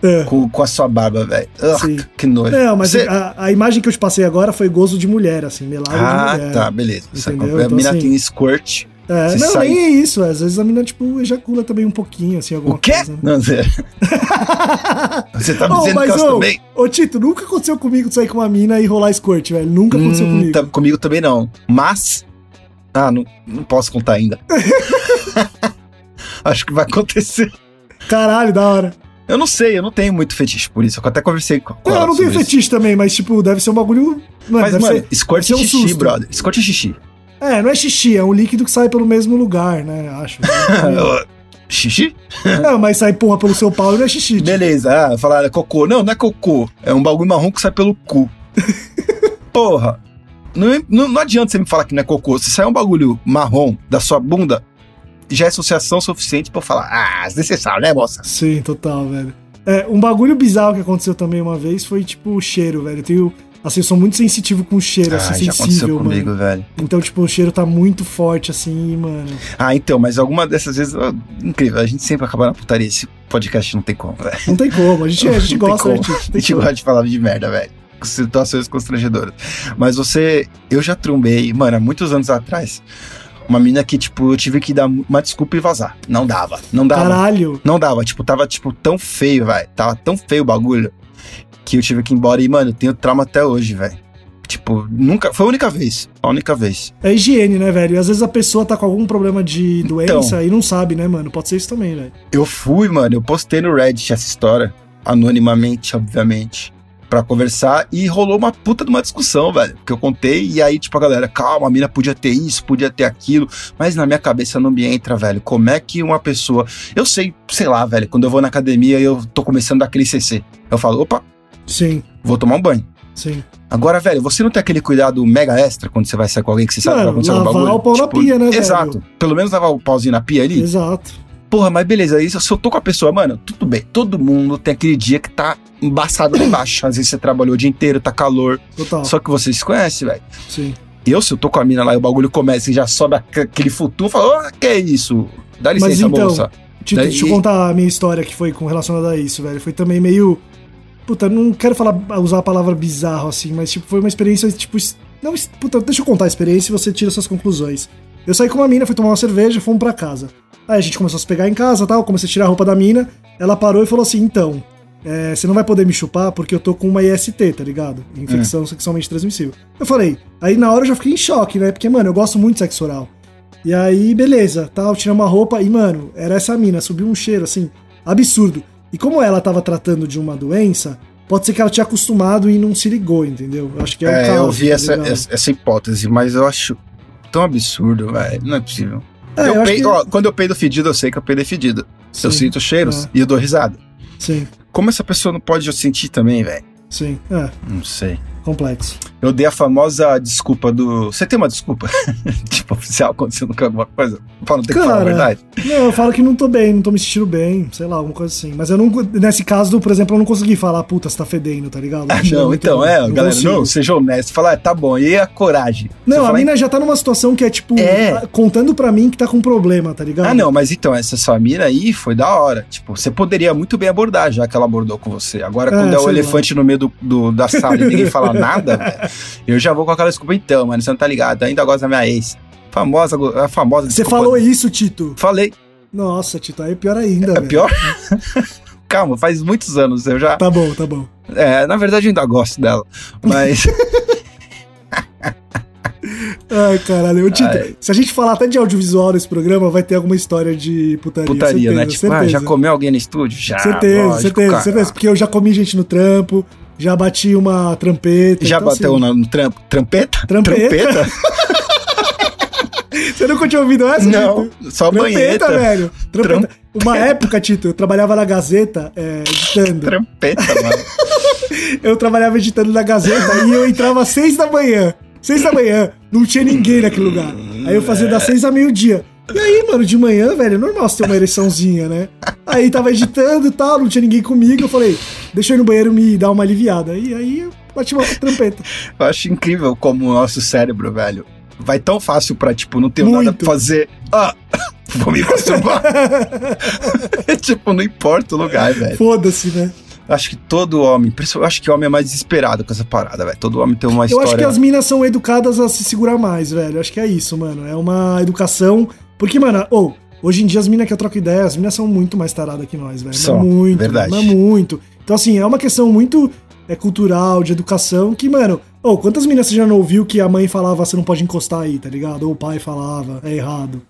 É. com, com a sua barba, velho. Que nojo. Não, mas Você- a, a imagem que eu te passei agora foi gozo de mulher, assim, melado Ah, de mulher. tá, beleza. Você Entendeu? A Então, mina assim- tem squirt. É, não, sai- nem é isso. Às vezes a mina, tipo, ejacula também um pouquinho, assim, alguma O quê? coisa. né? Não, Zé. Você tá me Ô, dizendo mas, que elas ô, também. Ô, Tito, nunca aconteceu comigo sair com uma mina e rolar squirt, velho. Nunca aconteceu Hum, comigo. tá- comigo também não. Mas. Ah, não, não posso contar ainda. Acho que vai acontecer. Caralho, da hora. Eu não sei, eu não tenho muito fetiche por isso. Eu até conversei com, Não, ela eu não tenho sobre isso. fetiche também, mas, tipo, deve ser um bagulho. Mano, Mas, deve mano, ser... squirt é um xixi, susto. brother. Squirt é xixi. É, não é xixi, é um líquido que sai pelo mesmo lugar, né? Acho. xixi? não, mas sai porra pelo seu pau e não é xixi. tipo. Beleza, ah, falaram é cocô. Não, não é cocô. É um bagulho marrom que sai pelo cu. Porra. Não, é- não, não adianta você me falar que não é cocô. Se sair um bagulho marrom da sua bunda, já é associação suficiente pra eu falar, ah, desnecessário, né, moça? Sim, total, velho. É, um bagulho bizarro que aconteceu também uma vez foi, tipo, o cheiro, velho. Eu tenho. Assim, eu sou muito sensitivo com o cheiro, Ah, assim, já sensível, comigo, mano. velho. Então, tipo, o cheiro tá muito forte, assim, mano. Ah, então, mas alguma dessas vezes. incrível, a gente sempre acaba na putaria. Esse podcast não tem como, velho. Não tem como. A gente, a gente gosta, né, como. Tito? A gente gosta de falar de merda, velho. Situações constrangedoras. Mas você. Eu já trombei, mano, há muitos anos atrás. Uma mina que, tipo, eu tive que dar uma desculpa e vazar. Não dava. Não dava. Caralho. Não dava. Tipo, tava, tipo, tão feio, velho. Tava tão feio o bagulho. Que eu tive que ir embora. E, mano, eu tenho trauma até hoje, velho. Tipo, nunca. Foi a única vez. A única vez. É higiene, né, velho? E às vezes a pessoa tá com algum problema de doença Então. e não sabe, né, mano? Pode ser isso também, velho. Eu fui, mano, eu postei no Reddit essa história, anonimamente, obviamente, pra conversar, e rolou uma puta de uma discussão, velho, que eu contei, e aí, tipo, a galera, calma, a mina podia ter isso, podia ter aquilo, mas na minha cabeça não me entra, velho, como é que uma pessoa, eu sei, sei lá, velho, quando eu vou na academia e eu tô começando daquele CC, eu falo, opa, Sim, vou tomar um banho. sim. Agora, velho, você não tem aquele cuidado mega extra quando você vai sair com alguém que você sabe que vai acontecer algum lavar bagulho? o pau na pia, né, velho? Exato. Pelo menos lavar o pauzinho na pia ali. Exato. Porra, mas beleza, isso, se eu tô com a pessoa, mano, tudo bem. Todo mundo tem aquele dia que tá embaçado lá embaixo. Às vezes você trabalhou o dia inteiro, tá calor. Total. Só que você se conhece, velho. Sim. Eu, se eu tô com a mina lá e o bagulho começa e já sobe aqu- aquele futuro, eu falo, ah, que é isso? Dá Mas licença, então, moça. Tito, Daí- deixa eu contar a minha história que foi com relacionada a isso, velho. Foi também meio. Puta, não quero falar, usar a palavra bizarro assim, mas tipo, foi uma experiência, tipo. Não, puta, deixa eu contar a experiência e você tira suas conclusões. Eu saí com uma mina, fui tomar uma cerveja, fomos pra casa. Aí a gente começou a se pegar em casa tal, comecei a tirar a roupa da mina. Ela parou e falou assim: então, é, você não vai poder me chupar porque eu tô com uma IST, tá ligado? Infecção sexualmente transmissível. Eu falei, aí na hora eu já fiquei em choque, né? Porque, mano, eu gosto muito de sexo oral. E aí, beleza, tal, tirei uma roupa e, mano, era essa mina, subiu um cheiro, assim, absurdo. E como ela tava tratando de uma doença, pode ser que ela tinha acostumado e não se ligou, entendeu? Eu acho que é, o É, caso. eu vi tá essa, essa, essa hipótese, mas eu acho tão absurdo, velho. Não é possível. É, eu eu peido- que- ó, quando eu peido fedido, eu sei que eu peido fedido. Eu Sim, sinto cheiros É. e eu dou risada. Sim, Como essa pessoa não pode sentir também, velho? sim. É, Não sei. Complexo. Eu dei a famosa desculpa do. Você tem uma desculpa? tipo, oficial acontecendo com alguma coisa? Pra não ter que falar a Cara, verdade? Não, eu falo que não tô bem, não tô me sentindo bem, sei lá, alguma coisa assim. Mas eu não. Nesse caso, por exemplo, eu não consegui falar, puta, você tá fedendo, tá ligado? Ah, não, então, é, galera, consigo. não, seja honesto. Falar, ah, tá bom, e a coragem? Você Não, a fala, mina já tá numa situação que é tipo, É. contando pra mim que tá com problema, tá ligado? Ah, não, mas então, essa sua mina aí foi da hora. Tipo, você poderia muito bem abordar, já que ela abordou com você. Agora, É, quando é o sei lá. elefante no meio do, do- da sala e ninguém fala nada, velho, eu já vou com aquela desculpa, então, mano, você não tá ligado, ainda gosta da minha ex. Famosa, a famosa Você desculpa. falou isso, Tito. Falei. Nossa, Tito, aí é pior ainda. É pior? Calma, faz muitos anos, eu já... Tá bom, tá bom. É, na verdade eu ainda gosto dela, mas... Ai, caralho. Tito, Ai. se a gente falar até de audiovisual nesse programa, vai ter alguma história de putaria. Putaria, certeza, né? Tipo, certeza. ah, já comeu alguém no estúdio? Já, certeza, lógico, certeza, cara. certeza. Porque eu já comi gente no trampo, já bati uma trampeta. Já então, bateu assim, no, no trampo? Trampeta? Trampeta? Você nunca tinha ouvido essa, Não, Tito? só banheta. Trampeta, velho. Trampeta. Uma época, Tito, eu trabalhava na Gazeta, é, editando. Trampeta, mano. eu trabalhava editando na Gazeta e eu entrava às seis da manhã. Seis da manhã, não tinha ninguém naquele lugar. Aí eu fazia das seis a meio-dia. E aí, mano, de manhã, velho, é normal você ter uma ereçãozinha, né? Aí tava editando e tal, não tinha ninguém comigo. Eu falei, deixa eu ir no banheiro me dar uma aliviada. E aí eu bati uma trampeta. Eu acho incrível como o nosso cérebro, velho, vai tão fácil pra, tipo, não ter nada pra fazer. Ah, vou me masturbar. tipo, não importa o lugar, velho. Foda-se, né? Acho que todo homem, eu acho que o homem é mais desesperado com essa parada, velho. Todo homem tem uma história. Eu acho que as minas são educadas a se segurar mais, velho. Acho que é isso, mano. É uma educação. Porque, mano, ou. Oh, Hoje em dia as minas que eu troco ideia, as minas são muito mais taradas que nós, velho. São, é muito, verdade. é muito. Então, assim, é uma questão muito é, cultural, de educação, que, mano, oh, quantas minas você já não ouviu que a mãe falava você não pode encostar aí, tá ligado? Ou o pai falava, é errado.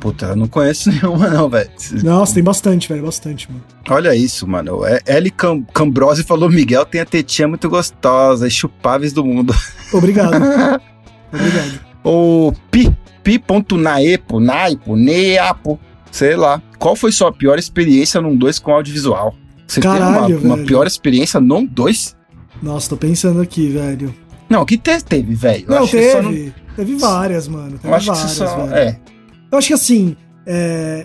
Puta, eu não conheço nenhuma, não, velho. Nossa, tem bastante, velho, bastante, mano. Olha isso, mano. É, Ellie Cam Cambrose falou: Miguel tem a tetinha muito gostosa e chupáveis do mundo. Obrigado. Obrigado. O Pi pi.naepo, naipo, neapo, sei lá. Qual foi sua pior experiência num 2 com audiovisual? Você Caralho, teve uma, uma, pior experiência num 2? Nossa, tô pensando aqui, velho. Não, que te teve, velho? Não, teve. Não... Teve várias, mano. Teve eu acho várias, que só... velho. É. Eu acho que assim, é...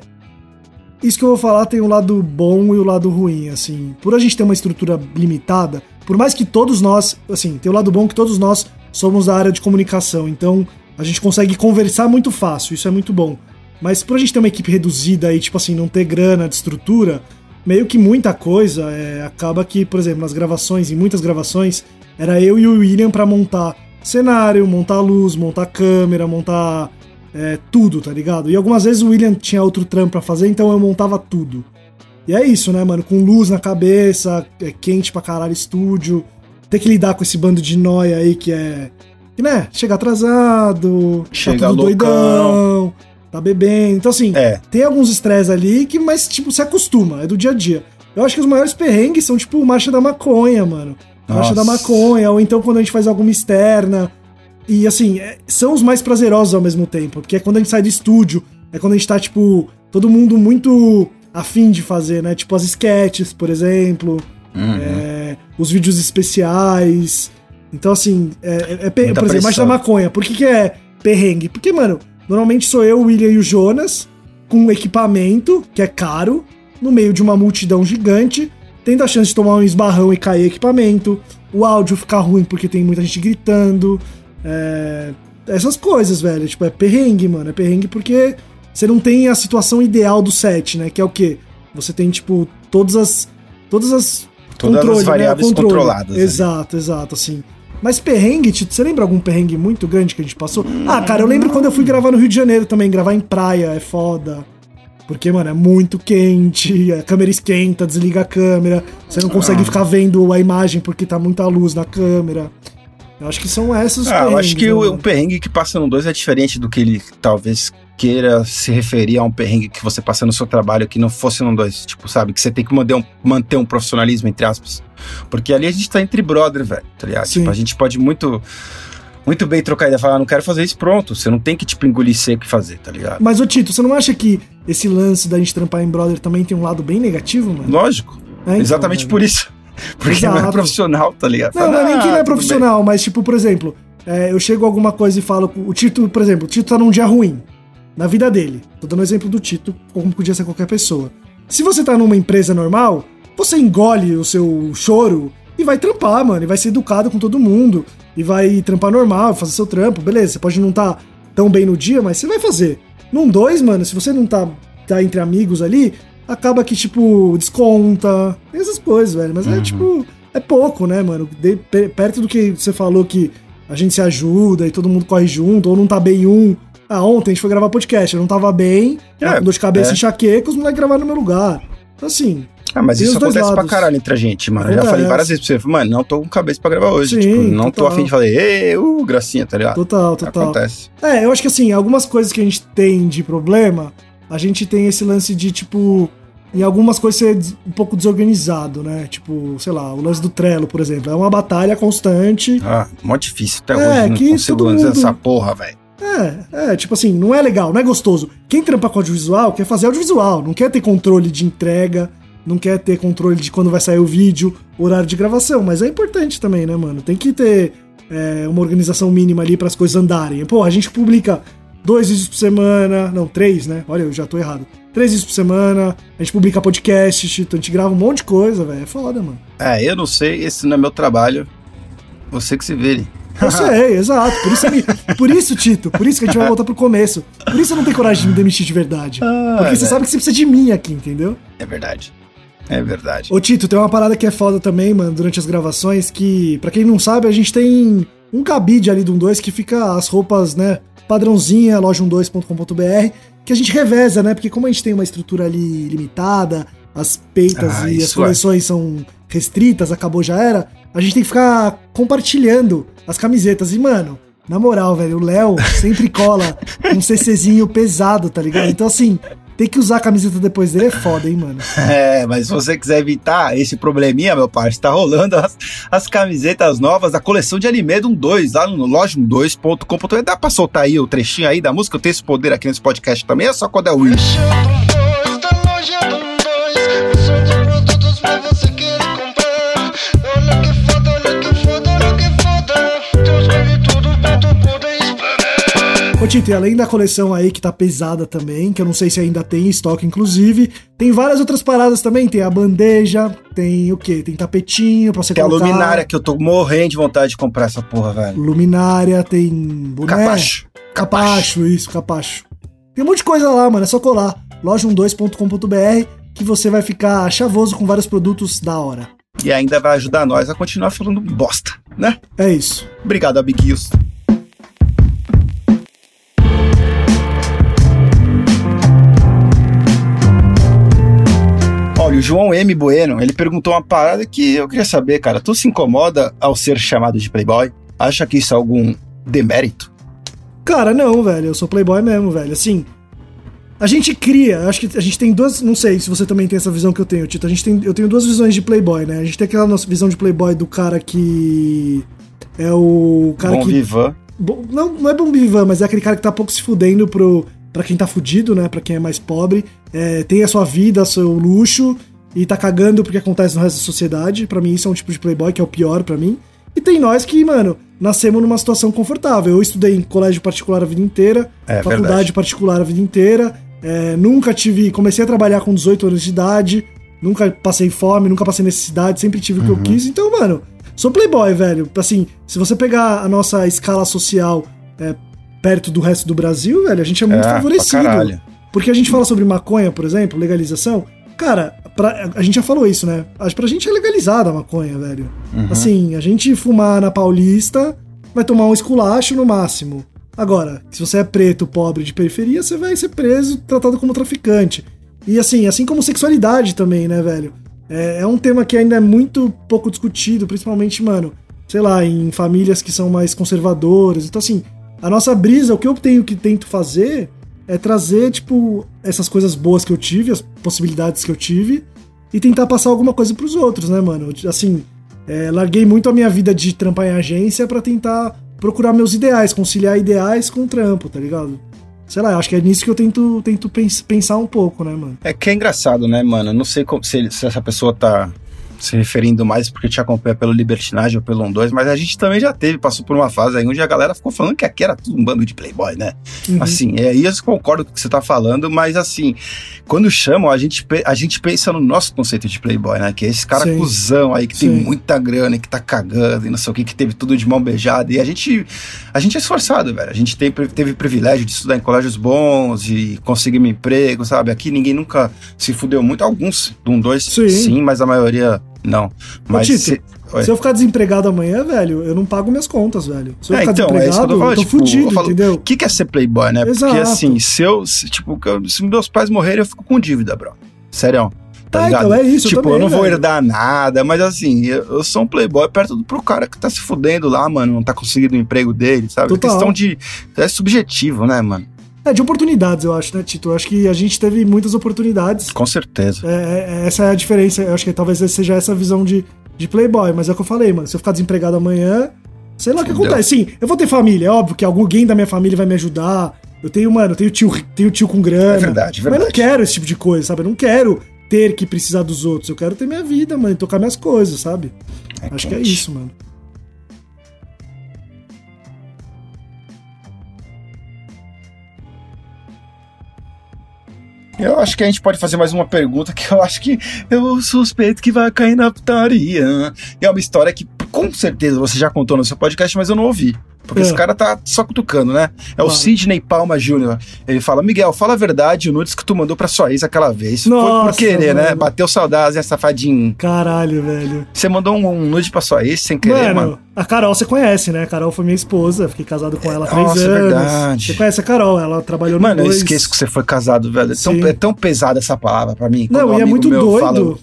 isso que eu vou falar tem o um lado bom e o um lado ruim, assim. Por a gente ter uma estrutura limitada, por mais que todos nós, assim, tem o lado bom que todos nós somos da área de comunicação, então a gente consegue conversar muito fácil, isso é muito bom. Mas por a gente ter uma equipe reduzida e, tipo assim, não ter grana de estrutura, meio que muita coisa é, acaba que, por exemplo, nas gravações, em muitas gravações, era eu e o William para montar cenário, montar luz, montar câmera, montar é, tudo, tá ligado? E algumas vezes o William tinha outro trampo pra fazer, então eu montava tudo. E é isso, né, mano? Com luz na cabeça, é quente pra caralho estúdio, ter que lidar com esse bando de nóia aí que é né, chega atrasado, chega tá tudo doidão, tá bebendo. Então, assim, é. tem alguns estresses ali que, mas, tipo, se acostuma, é do dia a dia. Eu acho que os maiores perrengues são, tipo, marcha da maconha, mano. Nossa. Marcha da maconha, ou então quando a gente faz alguma externa. E, assim, é, são os mais prazerosos ao mesmo tempo, porque é quando a gente sai do estúdio, é quando a gente tá, tipo, todo mundo muito afim de fazer, né? Tipo, as sketches, por exemplo, uhum. é, os vídeos especiais. Então, assim, é, é, é por exemplo, mais da maconha. Por que, que é perrengue? Porque, mano, normalmente sou eu, o William e o Jonas, com um equipamento que é caro, no meio de uma multidão gigante, tendo a chance de tomar um esbarrão e cair equipamento, o áudio ficar ruim porque tem muita gente gritando. É... Essas coisas, velho. Tipo, é perrengue, mano. É perrengue porque você não tem a situação ideal do set, né? Que é o quê? Você tem, tipo, todas as. Todas as. Todas controle, as né? variáveis né? controladas. Exato, exato, assim. Mas perrengue, Tito, você lembra algum perrengue muito grande que a gente passou? Ah, cara, eu lembro quando eu fui gravar no Rio de Janeiro também, gravar em praia, é foda. Porque, mano, é muito quente, a câmera esquenta, desliga a câmera, você não consegue ah. ficar vendo a imagem porque tá muita luz na câmera. Eu acho que são essas ah, Eu acho que né, o, o, perrengue que passa no 2 é diferente do que ele talvez queira se referir a um perrengue que você passa no seu trabalho que não fosse no 2. Tipo, sabe? Que você tem que manter um, manter um profissionalismo, entre aspas. Porque ali a gente tá entre brother, velho, tá ligado? Tipo, a gente pode muito muito bem trocar ideia, falar, ah, não quero fazer isso, pronto. Você não tem que, tipo, engolir seco e fazer, tá ligado? Mas, ô Tito, você não acha que esse lance da gente trampar em brother também tem um lado bem negativo, mano? Lógico. É, então, Exatamente por isso. Porque Exato. não é profissional, tá ligado? Não, não é nem que não é ah, profissional, mas, tipo, por exemplo, é, eu chego a alguma coisa e falo, o Tito, por exemplo, o Tito tá num dia ruim na vida dele. Tô dando um exemplo do Tito, como podia ser qualquer pessoa. Se você tá numa empresa normal, você engole o seu choro e vai trampar, mano. E vai ser educado com todo mundo. E vai trampar normal, fazer seu trampo, beleza. Você pode não tá tão bem no dia, mas você vai fazer. Num dois, mano, se você não tá, tá entre amigos ali, acaba que, tipo, desconta. Essas coisas, velho. Mas é, uhum. é tipo. É pouco, né, mano? De, perto do que você falou que a gente se ajuda e todo mundo corre junto, ou não tá bem um, ah, ontem a gente foi gravar podcast, eu não tava bem, é, com dor de cabeça é. enxaqueca, os moleques gravaram no meu lugar. Então, assim. Ah, mas isso acontece lados. pra caralho entre a gente, mano. Eu já falei várias vezes pra você, mano, não tô com cabeça pra gravar hoje. Sim, tipo, não total. tô afim de falar, ê, uh, gracinha, tá ligado? Total, total. Acontece. É, eu acho que assim, algumas coisas que a gente tem de problema, a gente tem esse lance de, tipo, em algumas coisas ser um pouco desorganizado, né? Tipo, sei lá, o lance do Trello, por exemplo. É uma batalha constante. Ah, mó difícil até é, hoje. Não que consigo mundo... essa porra, velho. É, é, tipo assim, não é legal, não é gostoso. Quem trampa com audiovisual quer fazer audiovisual, não quer ter controle de entrega, não quer ter controle de quando vai sair o vídeo, horário de gravação, mas é importante também, né, mano? Tem que ter é, uma organização mínima ali para as coisas andarem. Pô, a gente publica dois vídeos por semana, não, três, né? Olha, eu já tô errado. Três vídeos por semana, a gente publica podcast, a gente grava um monte de coisa, velho. É foda, mano. É, eu não sei, esse não é meu trabalho. Você que se vire. Eu sei, exato. Por isso, por isso, Tito, por isso que a gente vai voltar pro começo. Por isso eu não tenho coragem de me demitir de verdade. Ah, Porque você sabe que você precisa de mim aqui, entendeu? É verdade. É verdade. Ô, Tito, tem uma parada que é foda também, mano, durante as gravações, que, para quem não sabe, a gente tem um cabide ali do 12 que fica as roupas, né, padrãozinha, loja12.com.br, que a gente reveza, né? Porque como a gente tem uma estrutura ali limitada, as peitas ah, e as é. coleções é. são restritas, acabou já era, a gente tem que ficar compartilhando as camisetas. E, mano, na moral, velho, o Léo sempre cola um CCzinho pesado, tá ligado? Então, assim, ter que usar a camiseta depois dele é foda, hein, mano? É, mas se você quiser evitar esse probleminha, meu parceiro, tá rolando as, as camisetas novas da coleção de anime do 2, lá no loja12.com.br. Dá pra soltar aí o trechinho aí da música? Eu tenho esse poder aqui nesse podcast também, é só quando é o Wii. Ô Tito, e além da coleção aí que tá pesada também, que eu não sei se ainda tem estoque inclusive, tem várias outras paradas também, tem a bandeja, tem o quê? Tem tapetinho pra você tem colocar. Tem a luminária, que eu tô morrendo de vontade de comprar essa porra, velho. Luminária, tem boné. Capacho. Capacho, isso, capacho. Tem um monte de coisa lá, mano, é só colar. loja12.com.br que você vai ficar chavoso com vários produtos da hora. E ainda vai ajudar nós a continuar falando bosta, né? É isso. Obrigado, amiguinhos. Olha, o João M. Bueno, ele perguntou uma parada que eu queria saber, cara. Tu se incomoda ao ser chamado de playboy? Acha que isso é algum demérito? Cara, não, velho. Eu sou playboy mesmo, velho. Assim, a gente cria, acho que a gente tem duas, não sei se você também tem essa visão que eu tenho, Tito. A gente tem, eu tenho duas visões de playboy, né? A gente tem aquela nossa visão de playboy do cara que é o cara bom que vivan. não, não é bom vivan, mas é aquele cara que tá pouco se fudendo pro para quem tá fudido, né? Para quem é mais pobre, é, tem a sua vida, seu luxo e tá cagando porque acontece no resto da sociedade. Para mim isso é um tipo de playboy que é o pior para mim. E tem nós que, mano, nascemos numa situação confortável. Eu estudei em colégio particular a vida inteira, é, faculdade verdade. particular a vida inteira. É, nunca tive. Comecei a trabalhar com 18 anos de idade. Nunca passei fome, nunca passei necessidade, sempre tive o que eu uhum. quis. Então, mano, sou playboy, velho. Assim, se você pegar a nossa escala social é, perto do resto do Brasil, velho, a gente é muito é, favorecido. Porque a gente fala sobre maconha, por exemplo, legalização. Cara, pra, a gente já falou isso, né? Pra gente é legalizada a maconha, velho. Uhum. Assim, a gente fumar na Paulista vai tomar um esculacho no máximo. Agora, se você é preto, pobre, de periferia, você vai ser preso, tratado como traficante. E assim, assim como sexualidade também, né, velho? É, é um tema que ainda é muito pouco discutido, principalmente, mano, sei lá, em famílias que são mais conservadoras. Então, assim, a nossa brisa, o que eu tenho que tento fazer é trazer, tipo, essas coisas boas que eu tive, as possibilidades que eu tive, e tentar passar alguma coisa pros outros, né, mano? Assim, é, larguei muito a minha vida de trampar em agência para tentar procurar meus ideais, conciliar ideais com trampo, tá ligado? Sei lá, acho que é nisso que eu tento, tento pensar um pouco, né, mano? É que é engraçado, né, mano? Não sei como, se, se essa pessoa tá se referindo mais porque te acompanha pelo Libertinagem ou pelo 1-2, mas a gente também já teve, passou por uma fase aí onde a galera ficou falando que aqui era tudo um bando de playboy, né? Uhum. Assim, é, e eu concordo com o que você tá falando, mas assim, quando chamam, a gente, a gente pensa no nosso conceito de playboy, né? Que é esse cara Sim. cuzão aí que Sim. tem muita grana e que tá cagando e não sei o que, que teve tudo de mão beijada. E a gente, a gente é esforçado, velho. A gente tem, teve privilégio de estudar em colégios bons e conseguir um emprego, sabe? Aqui ninguém nunca se fudeu muito. Alguns, do 1-2, sim. sim, mas a maioria não. Mas Ô, Tito, se... se... eu ficar desempregado amanhã, velho, eu não pago minhas contas, velho. Se eu é, ficar então, desempregado, é eu, tô falando, eu tô tipo, fudido, falo, entendeu? O que, que é ser playboy, né? Exato. Porque assim, se eu, se, tipo, se meus pais morrerem, eu fico com dívida, bro. Sério. Tá ligado? então é isso. Tipo, eu, também, eu não velho. vou herdar nada, mas assim, eu, eu, sou um playboy perto do pro cara que tá se fudendo lá, mano, não tá conseguindo o emprego dele, sabe? Total. A questão de. É subjetivo, né, mano? É, de oportunidades, eu acho, né, Tito? Eu acho que a gente teve muitas oportunidades. Com certeza. É, é, essa é a diferença. Eu acho que talvez seja essa visão de, de playboy. Mas é o que eu falei, mano. Se eu ficar desempregado amanhã, sei lá o que acontece. Sim, eu vou ter família. É óbvio que alguém da minha família vai me ajudar. Eu tenho, mano, eu tenho tio, tenho tio com grana. É verdade, verdade. Mas eu não quero esse tipo de coisa, sabe? Eu não quero ter que precisar dos outros. Eu quero ter minha vida, mano, e tocar minhas coisas, sabe? É Acho que é quente. isso, mano. Eu acho que a gente pode fazer mais uma pergunta que eu acho que eu suspeito que vai cair na putaria. É uma história que com certeza você já contou no seu podcast, mas eu não ouvi. Porque É. esse cara tá só cutucando, né? É o. Sidney Palma Jr. Ele fala: Miguel, fala a verdade, o nudes que tu mandou pra sua ex aquela vez. Foi Nossa, por querer, né? mano. Bateu saudades, né, safadinho? Caralho, velho. Você mandou um, um nude pra sua ex sem querer, Mano, mano. a Carol você conhece, né? A Carol foi minha esposa, fiquei casado com ela há três Nossa, é anos. verdade. Você conhece a Carol, ela trabalhou no Mano, eu dois. esqueço que você foi casado, velho. É tão, é tão pesada essa palavra pra mim. Não, um e é muito doido. fala-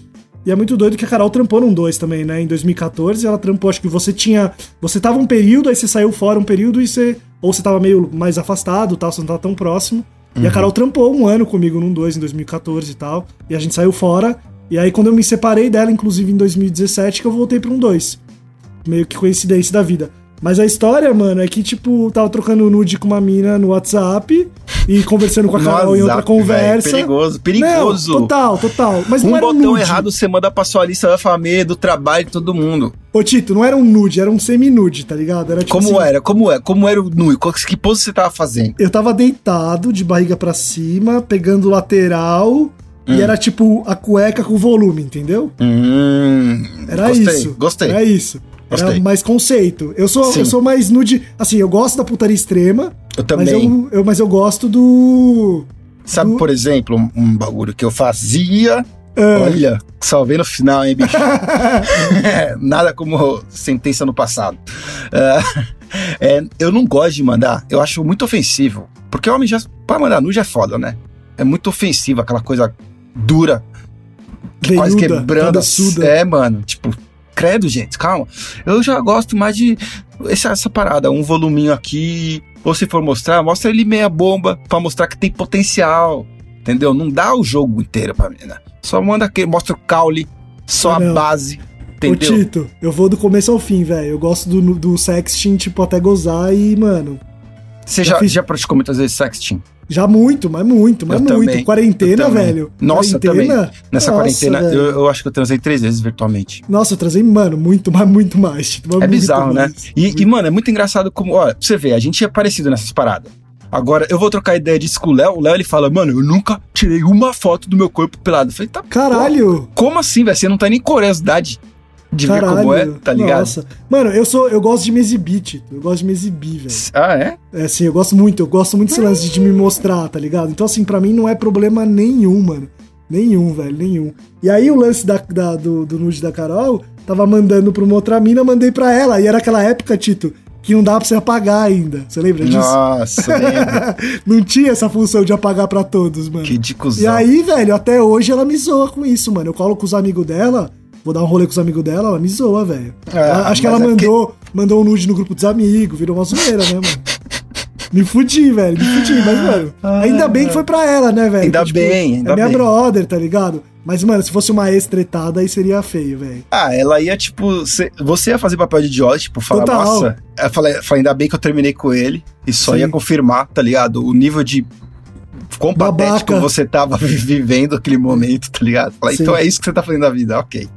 E é muito doido que a Carol trampou num 2 também, né? Em 2014 ela trampou, acho que você tinha. Você tava um período, aí você saiu fora um período e você. Ou você tava meio mais afastado, tal, você não tava tão próximo. E a Uhum. Carol trampou um ano comigo num 2 em 2014 e tal. E a gente saiu fora. E aí, quando eu me separei dela, inclusive em 2017, que eu voltei pra um 2. Meio que coincidência da vida. Mas a história, mano, é que, tipo, tava trocando nude com uma mina no WhatsApp e conversando com a Carol em outra WhatsApp, conversa. velho, perigoso, perigoso. Não, total, total. Mas Um não era um botão nude. errado você manda pra sua lista da família, do trabalho de todo mundo. Ô, Tito, não era um nude, era um semi-nude, tá ligado? Era tipo Como assim, era? Como é? Como era o nu? Qual- Que pose você tava fazendo? Eu tava deitado, de barriga pra cima, pegando o lateral, Hum. e era tipo a cueca com volume, entendeu? Hum, Era gostei, isso. Gostei. Era isso. Gostei. mais conceito. Eu sou, Sim. eu sou mais nude. Assim, eu gosto da putaria extrema, Eu mas também. eu, eu- mas eu gosto do. Sabe, do- por exemplo, um, um bagulho que eu fazia. Ah. Olha, salvei no final, hein, bicho? É, Nada como sentença no passado. É, é, eu não gosto de mandar, eu acho muito ofensivo. Porque o homem já. Pra mandar nude é foda, né? É muito ofensivo, aquela coisa dura, quase veiuda, quebrando. cabeçuda. É, mano, tipo, credo, gente, calma. Eu já gosto mais de essa, essa parada, um voluminho aqui. Ou se for mostrar, mostra ele meia bomba pra mostrar que tem potencial. Entendeu? Não dá o jogo inteiro pra menina. Só manda aquele, mostra o caule, só Ah, a não. base. Ô, Entendeu? Tito, eu vou do começo ao fim, velho. Eu gosto do, do sexting, tipo, até gozar e, mano, Você já já, fiz- já praticou muitas vezes sexting? Já muito, mas muito, mas Eu muito. também, Quarentena, também. velho. Nossa, Quarentena, Nessa nossa, quarentena, eu, eu acho que eu transei três vezes virtualmente. Nossa, eu trazei, mano, muito, mas muito mais. Tito, mas É muito bizarro, né? mais. E, e, mano, é muito engraçado como, olha, pra você ver, a gente é parecido nessas paradas. Agora, eu vou trocar ideia disso com o Léo. O Léo, ele fala, mano, eu nunca tirei uma foto do meu corpo pelado. Eu falei, tá, Caralho! pô, como assim, velho? Você não tem nem curiosidade de ver Caralho! como é, tá ligado? Nossa. Mano, eu sou, eu gosto de me exibir, Tito. Eu gosto de me exibir, velho. Ah, é? É assim, eu gosto muito, eu gosto muito desse lance de me mostrar, tá ligado? Então, assim, pra mim não é problema nenhum, mano. Nenhum, velho, nenhum. E aí o lance da, da- do, do nude da Carol, tava mandando pra uma outra mina, mandei pra ela. E era aquela época, Tito, que não dava pra você apagar ainda. Você lembra disso? Nossa, não tinha essa função de apagar pra todos, mano. que de E aí, velho, até hoje ela me zoa com isso, mano. Eu colo com os amigos dela, vou dar um rolê com os amigos dela, ela me zoa, velho. Ah, Ela- Acho que ela é mandou, mandou um nude no grupo dos amigos, virou uma zoeira, né, mano? Me fudi, velho, me fudi, mas, mano, ainda bem que foi pra ela, né, velho? Ainda Que, tipo, bem, ainda É minha bem. brother, tá ligado? Mas, mano, se fosse uma ex tretada, aí seria feio, velho. Ah, ela ia, tipo, cê- você ia fazer papel de idiota, tipo, falar, Total. nossa. Falei, falei, ainda bem que eu terminei com ele. E só Sim. ia confirmar, tá ligado? O nível de. Quão Babaca. patético você tava vivendo aquele momento, tá ligado? Então é isso que você tá fazendo na vida, ok.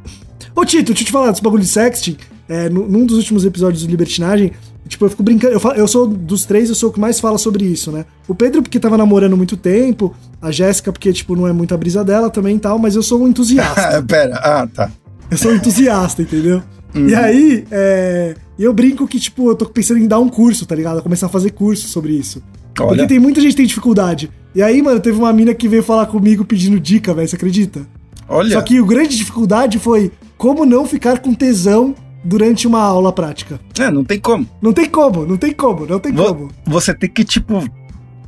Ô, Tito, deixa eu te falar desse bagulho de sexting. É, nu- num dos últimos episódios do Libertinagem, tipo, eu fico brincando. Eu, falo- eu sou dos três, eu sou o que mais fala sobre isso, né? O Pedro, porque tava namorando muito tempo. A Jéssica, porque, tipo, não é muita brisa dela também e tal. Mas eu sou um entusiasta. Pera, ah, tá. eu sou um entusiasta, entendeu? Uhum. E aí, é, eu brinco que, tipo, eu tô pensando em dar um curso, tá ligado? Começar a fazer curso sobre isso. Porque Olha, tem muita gente que tem dificuldade. E aí, mano, teve uma mina que veio falar comigo pedindo dica, velho, você acredita? olha. Só que o grande dificuldade foi como não ficar com tesão durante uma aula prática. É, não tem como. Não tem como, não tem como, não tem Vo- como. Você tem que, tipo,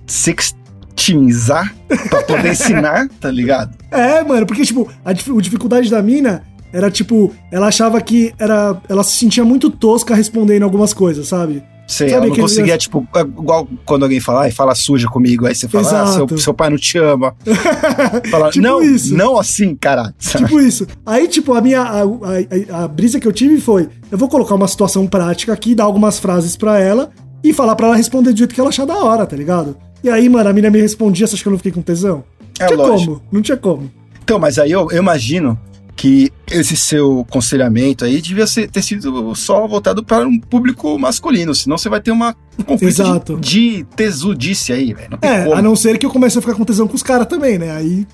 sextimizar pra poder ensinar, tá ligado? É, mano, porque, tipo, a, a dificuldade da mina era, tipo, ela achava que era. Ela se sentia muito tosca respondendo algumas coisas, sabe? Sei, Sabe ela não conseguia, tipo, é igual quando alguém fala, ai, fala suja comigo, aí você fala, ah, seu, seu pai não te ama. Fala, Tipo não, isso. não assim, caralho. Tipo isso. Aí, tipo, a minha. A, a- a brisa que eu tive foi: eu vou colocar uma situação prática aqui, dar algumas frases pra ela e falar pra ela responder do jeito que ela achar da hora, tá ligado? E aí, mano, a mina me respondia, você acha que eu não fiquei com tesão? É Não tinha lógico. como, não tinha como. Então, mas aí eu, eu imagino que esse seu conselhamento aí devia ser, ter sido só voltado para um público masculino, senão você vai ter uma, um conflito Exato. de, de tesudice aí, velho. É, como. a não ser que eu comece a ficar com tesão com os caras também, né? Aí,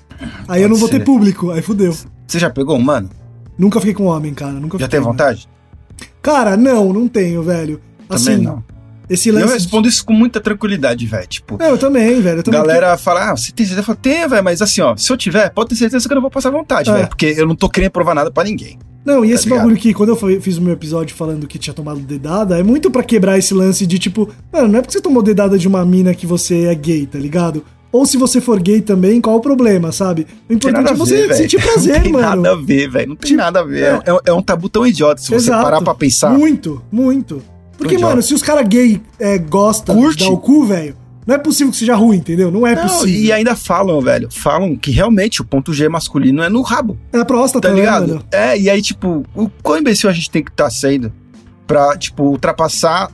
aí eu não vou ser. ter público, aí fudeu. Você já pegou um, mano? Nunca fiquei com homem, cara. Nunca Já fiquei, tem né? vontade? Cara, não, não tenho, velho. Assim, Também não. Esse E eu lance. respondo isso com muita tranquilidade, velho. Tipo, eu também, velho. Eu também galera fala, ah, você tem certeza? Eu falo, tenho, velho, mas assim, ó, se eu tiver, pode ter certeza que eu não vou passar vontade, É. velho. Porque eu não tô querendo provar nada pra ninguém. Não, e Tá esse ligado? bagulho que, quando eu fiz o meu episódio falando que tinha tomado dedada, é muito pra quebrar esse lance de tipo, mano, não é porque você tomou dedada de uma mina que você é gay, tá ligado? Ou se você for gay também, qual o problema, sabe? O tem importante é você ver, sentir prazer, Não tem mano. nada a ver, velho. Não tem Tipo, nada a ver. é. É, é um tabu tão idiota se você Exato. parar pra pensar. Muito, muito. Porque, mano, se os caras gay é, gostam Curte. de dar o cu, velho, não é possível que seja ruim, entendeu? Não é Não, possível. e ainda falam, velho, falam que realmente o ponto G masculino é no rabo, É a próstata, tá né, ligado? mano? É, e aí, tipo, o quão imbecil a gente tem que estar sendo pra, tipo, ultrapassar.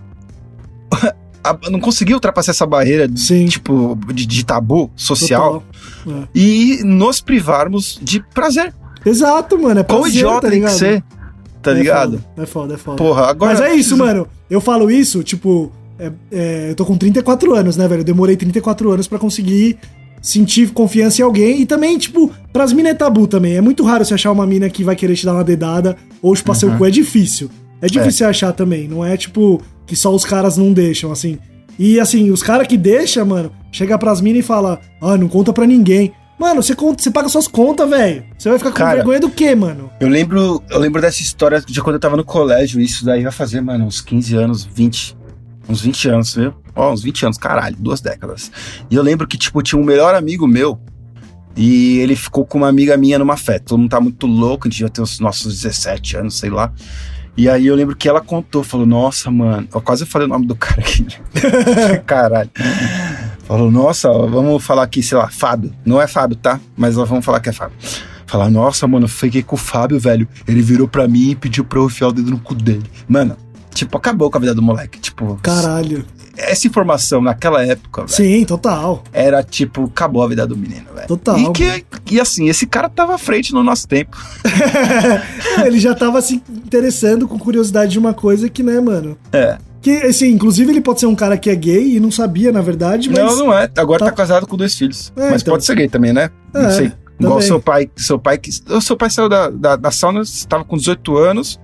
a- não conseguir ultrapassar essa barreira, Sim. tipo, de, de tabu social. É. e nos privarmos de prazer. Exato, mano. É Quão prazer, idiota tá tem que ser, tá É ligado? foda, É foda, é foda. Porra, agora. Mas é isso, mano. Eu falo isso, tipo, é- é, eu tô com 34 anos, né, velho? Eu demorei 34 anos pra conseguir sentir confiança em alguém. E também, tipo, pras minas é tabu também. É muito raro você achar uma mina que vai querer te dar uma dedada ou chupar seu Uhum. cu. É difícil. É difícil você achar também. Não é, tipo, que só os caras não deixam, assim. E, assim, os caras que deixam, mano, chega pras minas e fala, ah, não conta pra ninguém. Mano, você, conta, você paga suas contas, velho. Você vai ficar com Cara, vergonha do quê, mano? Eu lembro, eu lembro dessa história de quando eu tava no colégio, isso daí vai fazer, mano, uns 15 anos, 20. Uns 20 anos, viu? Ó, uns 20 anos, caralho, duas décadas. E eu lembro que, tipo, tinha um melhor amigo meu e ele ficou com uma amiga minha numa festa. Todo mundo tá muito louco, a gente já tem os nossos 17 anos, sei lá. E aí eu lembro que ela contou, falou, nossa, mano, eu quase falei o nome do cara aqui. Caralho. Falou, nossa, vamos falar aqui, sei lá, Fábio. Não é Fábio, tá? Mas nós vamos falar que é Fábio. Falar, nossa, mano, eu fiquei com o Fábio, velho. Ele virou pra mim e pediu pra eu enfiar o dedo no cu dele. Mano, tipo, acabou com a vida do moleque. Tipo, Caralho. Essa informação naquela época, velho, Sim, total. era tipo, acabou a vida do menino, velho. Total, E, que, e assim, esse cara tava à frente no nosso tempo. ele já tava se interessando com curiosidade de uma coisa que, né, mano? É. Que, assim, inclusive ele pode ser um cara que é gay e não sabia, na verdade, mas. Não, não é. Agora tá, Tá. casado com dois filhos. É, Mas então. pode ser gay também, né? Não É, sei. Igual também. seu pai, seu pai que. O seu pai saiu da, da, da sauna, estava com 18 anos.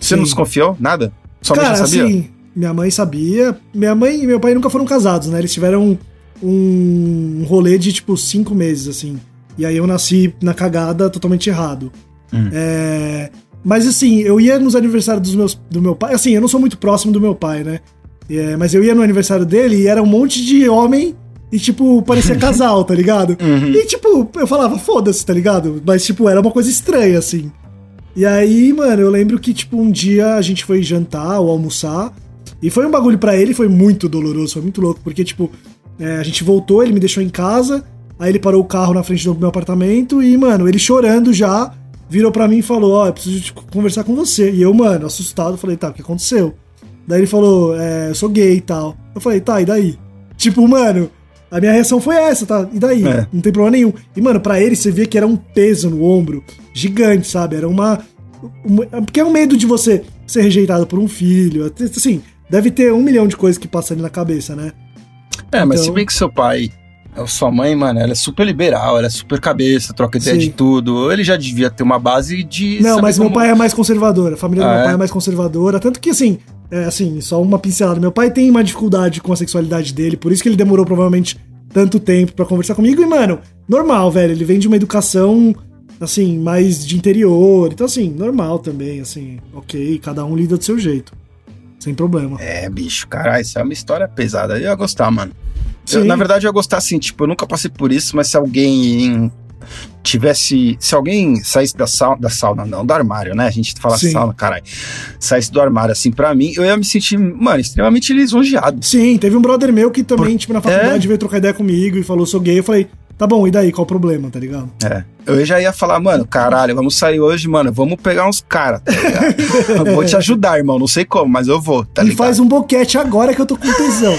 Você não Sim. desconfiou? Nada? Sua mãe Cara, já sabia? assim, minha mãe sabia. Minha mãe e meu pai nunca foram casados, né? Eles tiveram um, rolê de, tipo, cinco meses, assim. E aí eu nasci na cagada totalmente errado. Hum. É, Mas assim, eu ia nos aniversários dos meus, do meu pai. Assim, eu não sou muito próximo do meu pai, né? É, mas eu ia no aniversário dele e era um monte de homem e, tipo, parecia casal, tá ligado? Uhum. E, tipo, eu falava, foda-se, tá ligado? Mas, tipo, era uma coisa estranha, assim. E aí, mano, eu lembro que, tipo, um dia a gente foi jantar ou almoçar. E foi um bagulho pra ele, foi muito doloroso, foi muito louco, porque, tipo, é, a gente voltou, ele me deixou em casa, aí ele parou o carro na frente do meu apartamento e, mano, ele chorando já, virou pra mim e falou: Ó, eu preciso conversar com você. E eu, mano, assustado, falei: Tá, o que aconteceu? Daí ele falou: É, eu sou gay e tal. Eu falei: Tá, e daí? Tipo, mano, a minha reação foi essa, tá? E daí? É. Não tem problema nenhum. E, mano, pra ele você via que era um peso no ombro gigante, sabe? Era uma. uma- porque é um medo de você ser rejeitado por um filho. até- Assim, deve ter um milhão de coisas que passam ali na cabeça, né? É, mas Então- se bem que seu pai, sua mãe, mano, ela é super liberal, ela é super cabeça, troca ideia Sim. de tudo. Ele já devia ter uma base de. Não, mas meu como- pai é mais conservador. A família do Ah, meu é? pai é mais conservadora. Tanto que, assim, é assim, só uma pincelada. Meu pai tem uma dificuldade com a sexualidade dele, por isso que ele demorou provavelmente tanto tempo pra conversar comigo. E, mano, normal, velho. Ele vem de uma educação, assim, mais de interior. Então, assim, normal também, assim, ok. Cada um lida do seu jeito. Sem problema. É, bicho, caralho, isso é uma história pesada. Eu ia gostar, mano. Eu, na verdade, eu ia gostar assim, tipo, eu nunca passei por isso, mas se alguém tivesse. Se alguém saísse da sauna, da sauna, não, do armário, né? A gente fala Sim. sauna, caralho. Saísse do armário, assim, pra mim, eu ia me sentir, mano, extremamente lisonjeado. Sim, teve um brother meu que também, Por- tipo, na faculdade É? veio trocar ideia comigo e falou, sou gay. Eu falei, tá bom, e daí? Qual o problema, tá ligado? É. Eu já ia falar, mano, caralho, vamos sair hoje, mano, vamos pegar uns caras, tá ligado? eu vou te ajudar, irmão, não sei como, mas eu vou, tá e ligado? faz um boquete agora que eu tô com tesão.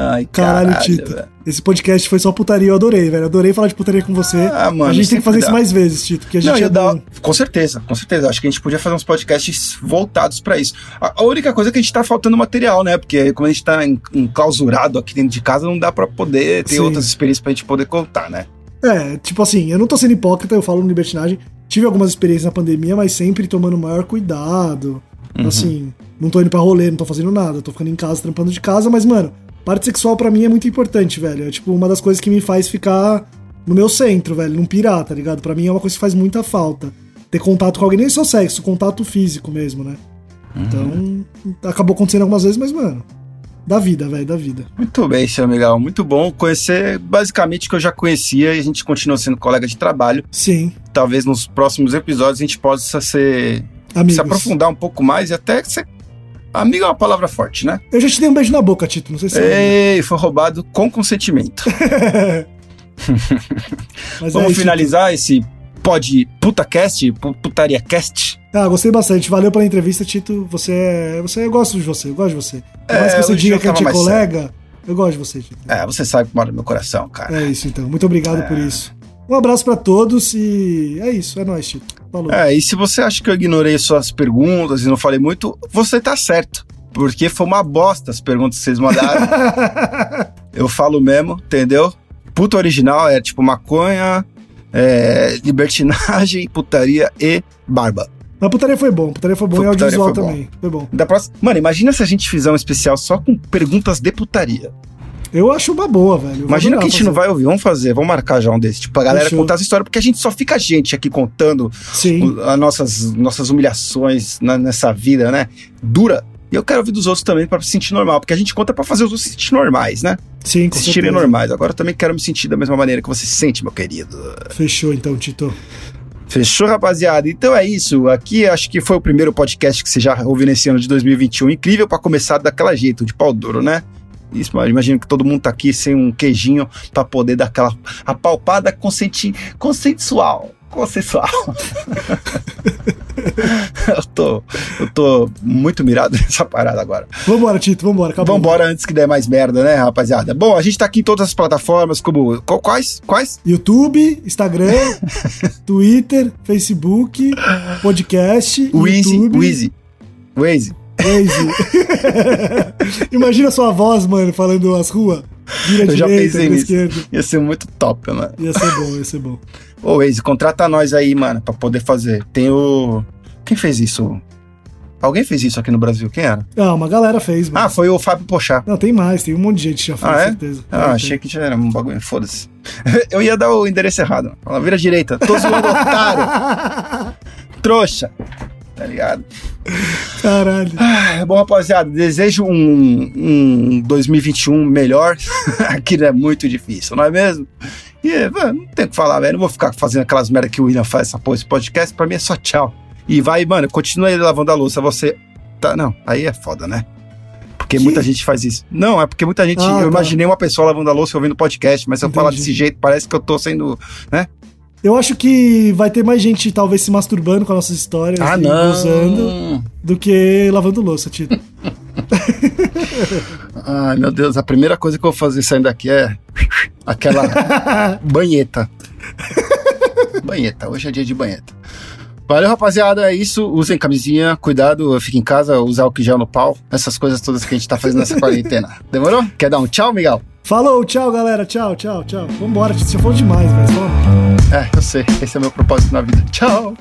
Ai, Caralho, Tito. velho. Esse podcast foi só putaria, eu adorei, velho. Adorei falar de putaria com você. Ah, mano, a gente tem que fazer isso dá. mais vezes, Tito, porque a gente Não, é. Com certeza, com certeza. Acho que a gente podia fazer uns podcasts voltados pra isso. A, única coisa é que a gente tá faltando material, né? Porque como a gente tá en- enclausurado aqui dentro de casa, não dá pra poder ter Sim. outras experiências pra gente poder contar, né? É, tipo assim, eu não tô sendo hipócrita, eu falo no libertinagem. Tive algumas experiências na pandemia, mas sempre tomando maior cuidado. Uhum. Assim, não tô indo pra rolê, não tô fazendo nada, tô ficando em casa, trampando de casa, mas, mano, parte sexual pra mim é muito importante, velho. É tipo uma das coisas que me faz ficar no meu centro, velho, não pirar, tá ligado? Pra mim é uma coisa que faz muita falta. Ter contato com alguém, nem só sexo, contato físico mesmo, né? Uhum. Então, acabou acontecendo algumas vezes, mas, mano, da vida, velho, da vida. Muito bem, seu amigão. Muito bom conhecer basicamente o que eu já conhecia e a gente continua sendo colega de trabalho. Sim, Talvez nos próximos episódios a gente possa ser, amigos. se aprofundar um pouco mais e até ser. Amigo é uma palavra forte, né? Eu já te dei um beijo na boca, Tito, não sei se você Ei, foi roubado com consentimento. Vamos é finalizar esse pod putacast, pu- putaria cast. Ah, gostei bastante. Valeu pela entrevista, Tito. Você é. Você eu gosto de você, eu gosto de você. Por mais É, que você diga que a gente é mais colega, eu gosto de você, Tito. É, você sabe que mora no meu coração, cara. É isso então. Muito obrigado por isso. Um abraço pra todos e é isso, é nóis, Tito. Falou. É, e se você acha que eu ignorei suas perguntas e não falei muito, você tá certo. Porque foi uma bosta as perguntas que vocês mandaram. eu falo mesmo, entendeu? Puta original é tipo maconha, é, libertinagem, putaria e barba. Mas a putaria foi bom, putaria foi bom Foi- e audiovisual foi também. Foi bom. Da próxima... Mano, imagina se a gente fizer um especial só com perguntas de putaria. Eu acho uma boa, velho. Eu Imagina que a gente não fazer. vai ouvir. Vamos fazer, vamos marcar já um desses. Tipo, a galera Fechou. contar as histórias, porque a gente só fica a gente aqui contando o- as nossas, nossas humilhações na- nessa vida, né? Dura. E eu quero ouvir dos outros também pra se sentir normal, porque a gente conta pra fazer os outros se sentir normais, né? sim, com se sentirem normais. Agora eu também quero me sentir da mesma maneira que você se sente, meu querido. Fechou então, Tito. Fechou, rapaziada? Então é isso. Aqui acho que foi o primeiro podcast que você já ouviu nesse ano de 2021. Incrível pra começar daquela jeito, de pau duro, né? Isso, mas imagino que todo mundo tá aqui sem um queijinho pra poder dar aquela apalpada consenti consensual. Consensual. eu, tô, eu tô muito mirado nessa parada agora. Vambora, Tito, vambora. Acabou. Vambora antes que der mais merda, né, rapaziada? Bom, a gente tá aqui em todas as plataformas, como. Quais? Quais? YouTube, Instagram, Twitter, Facebook, podcast, Wheezy, YouTube, Wheezy. Waze. Waze. Imagina sua voz, mano, falando as ruas. Vira Eu já direita, pensei vira nisso. esquerda. Ia ser muito top, mano. Ia ser bom, ia ser bom. Ô, Waze, contrata nós aí, mano, pra poder fazer. Tem o. Quem fez isso? Alguém fez isso aqui no Brasil? Quem era? Ah, uma galera fez, mano. Ah, foi o Fábio Pochá. Não, tem mais, tem um monte de gente que já fez, Ah, é? certeza. Ah, Tem, achei que já era um bagulho. Foda-se. Eu ia dar o endereço errado. Fala, vira direita. Tô zoando, otário. Trouxa. Tá ligado? Caralho. Ah, Bom, rapaziada, desejo um, um 2021 melhor. Aqui é muito difícil, não é mesmo? E, mano, não tem o que falar, velho. Não vou ficar fazendo aquelas merda que o William faz, essa porra, esse podcast. Pra mim é só tchau. E vai, mano, continua aí lavando a louça. Você. Tá, não, aí é foda, né? Porque Que? muita gente faz isso. Não, é porque muita gente. Ah, eu tá. imaginei uma pessoa lavando a louça e ouvindo podcast, mas se eu falar desse jeito, parece que eu tô sendo. né? Eu acho que vai ter mais gente, talvez, se masturbando com as nossas histórias Ah, e usando do que lavando louça, Tito. Ai, meu Deus, a primeira coisa que eu vou fazer saindo daqui é aquela banheta. banheta, hoje é dia de banheta. Valeu, rapaziada, é isso. Usem camisinha, cuidado, fique em casa, usar o gel no pau, essas coisas todas que a gente tá fazendo nessa quarentena. Demorou? Quer dar um tchau, Miguel? Falou, tchau, galera. Tchau, tchau, tchau. Vambora. Você falou demais. Você falou- É, eu sei, esse é o meu propósito na vida. Tchau!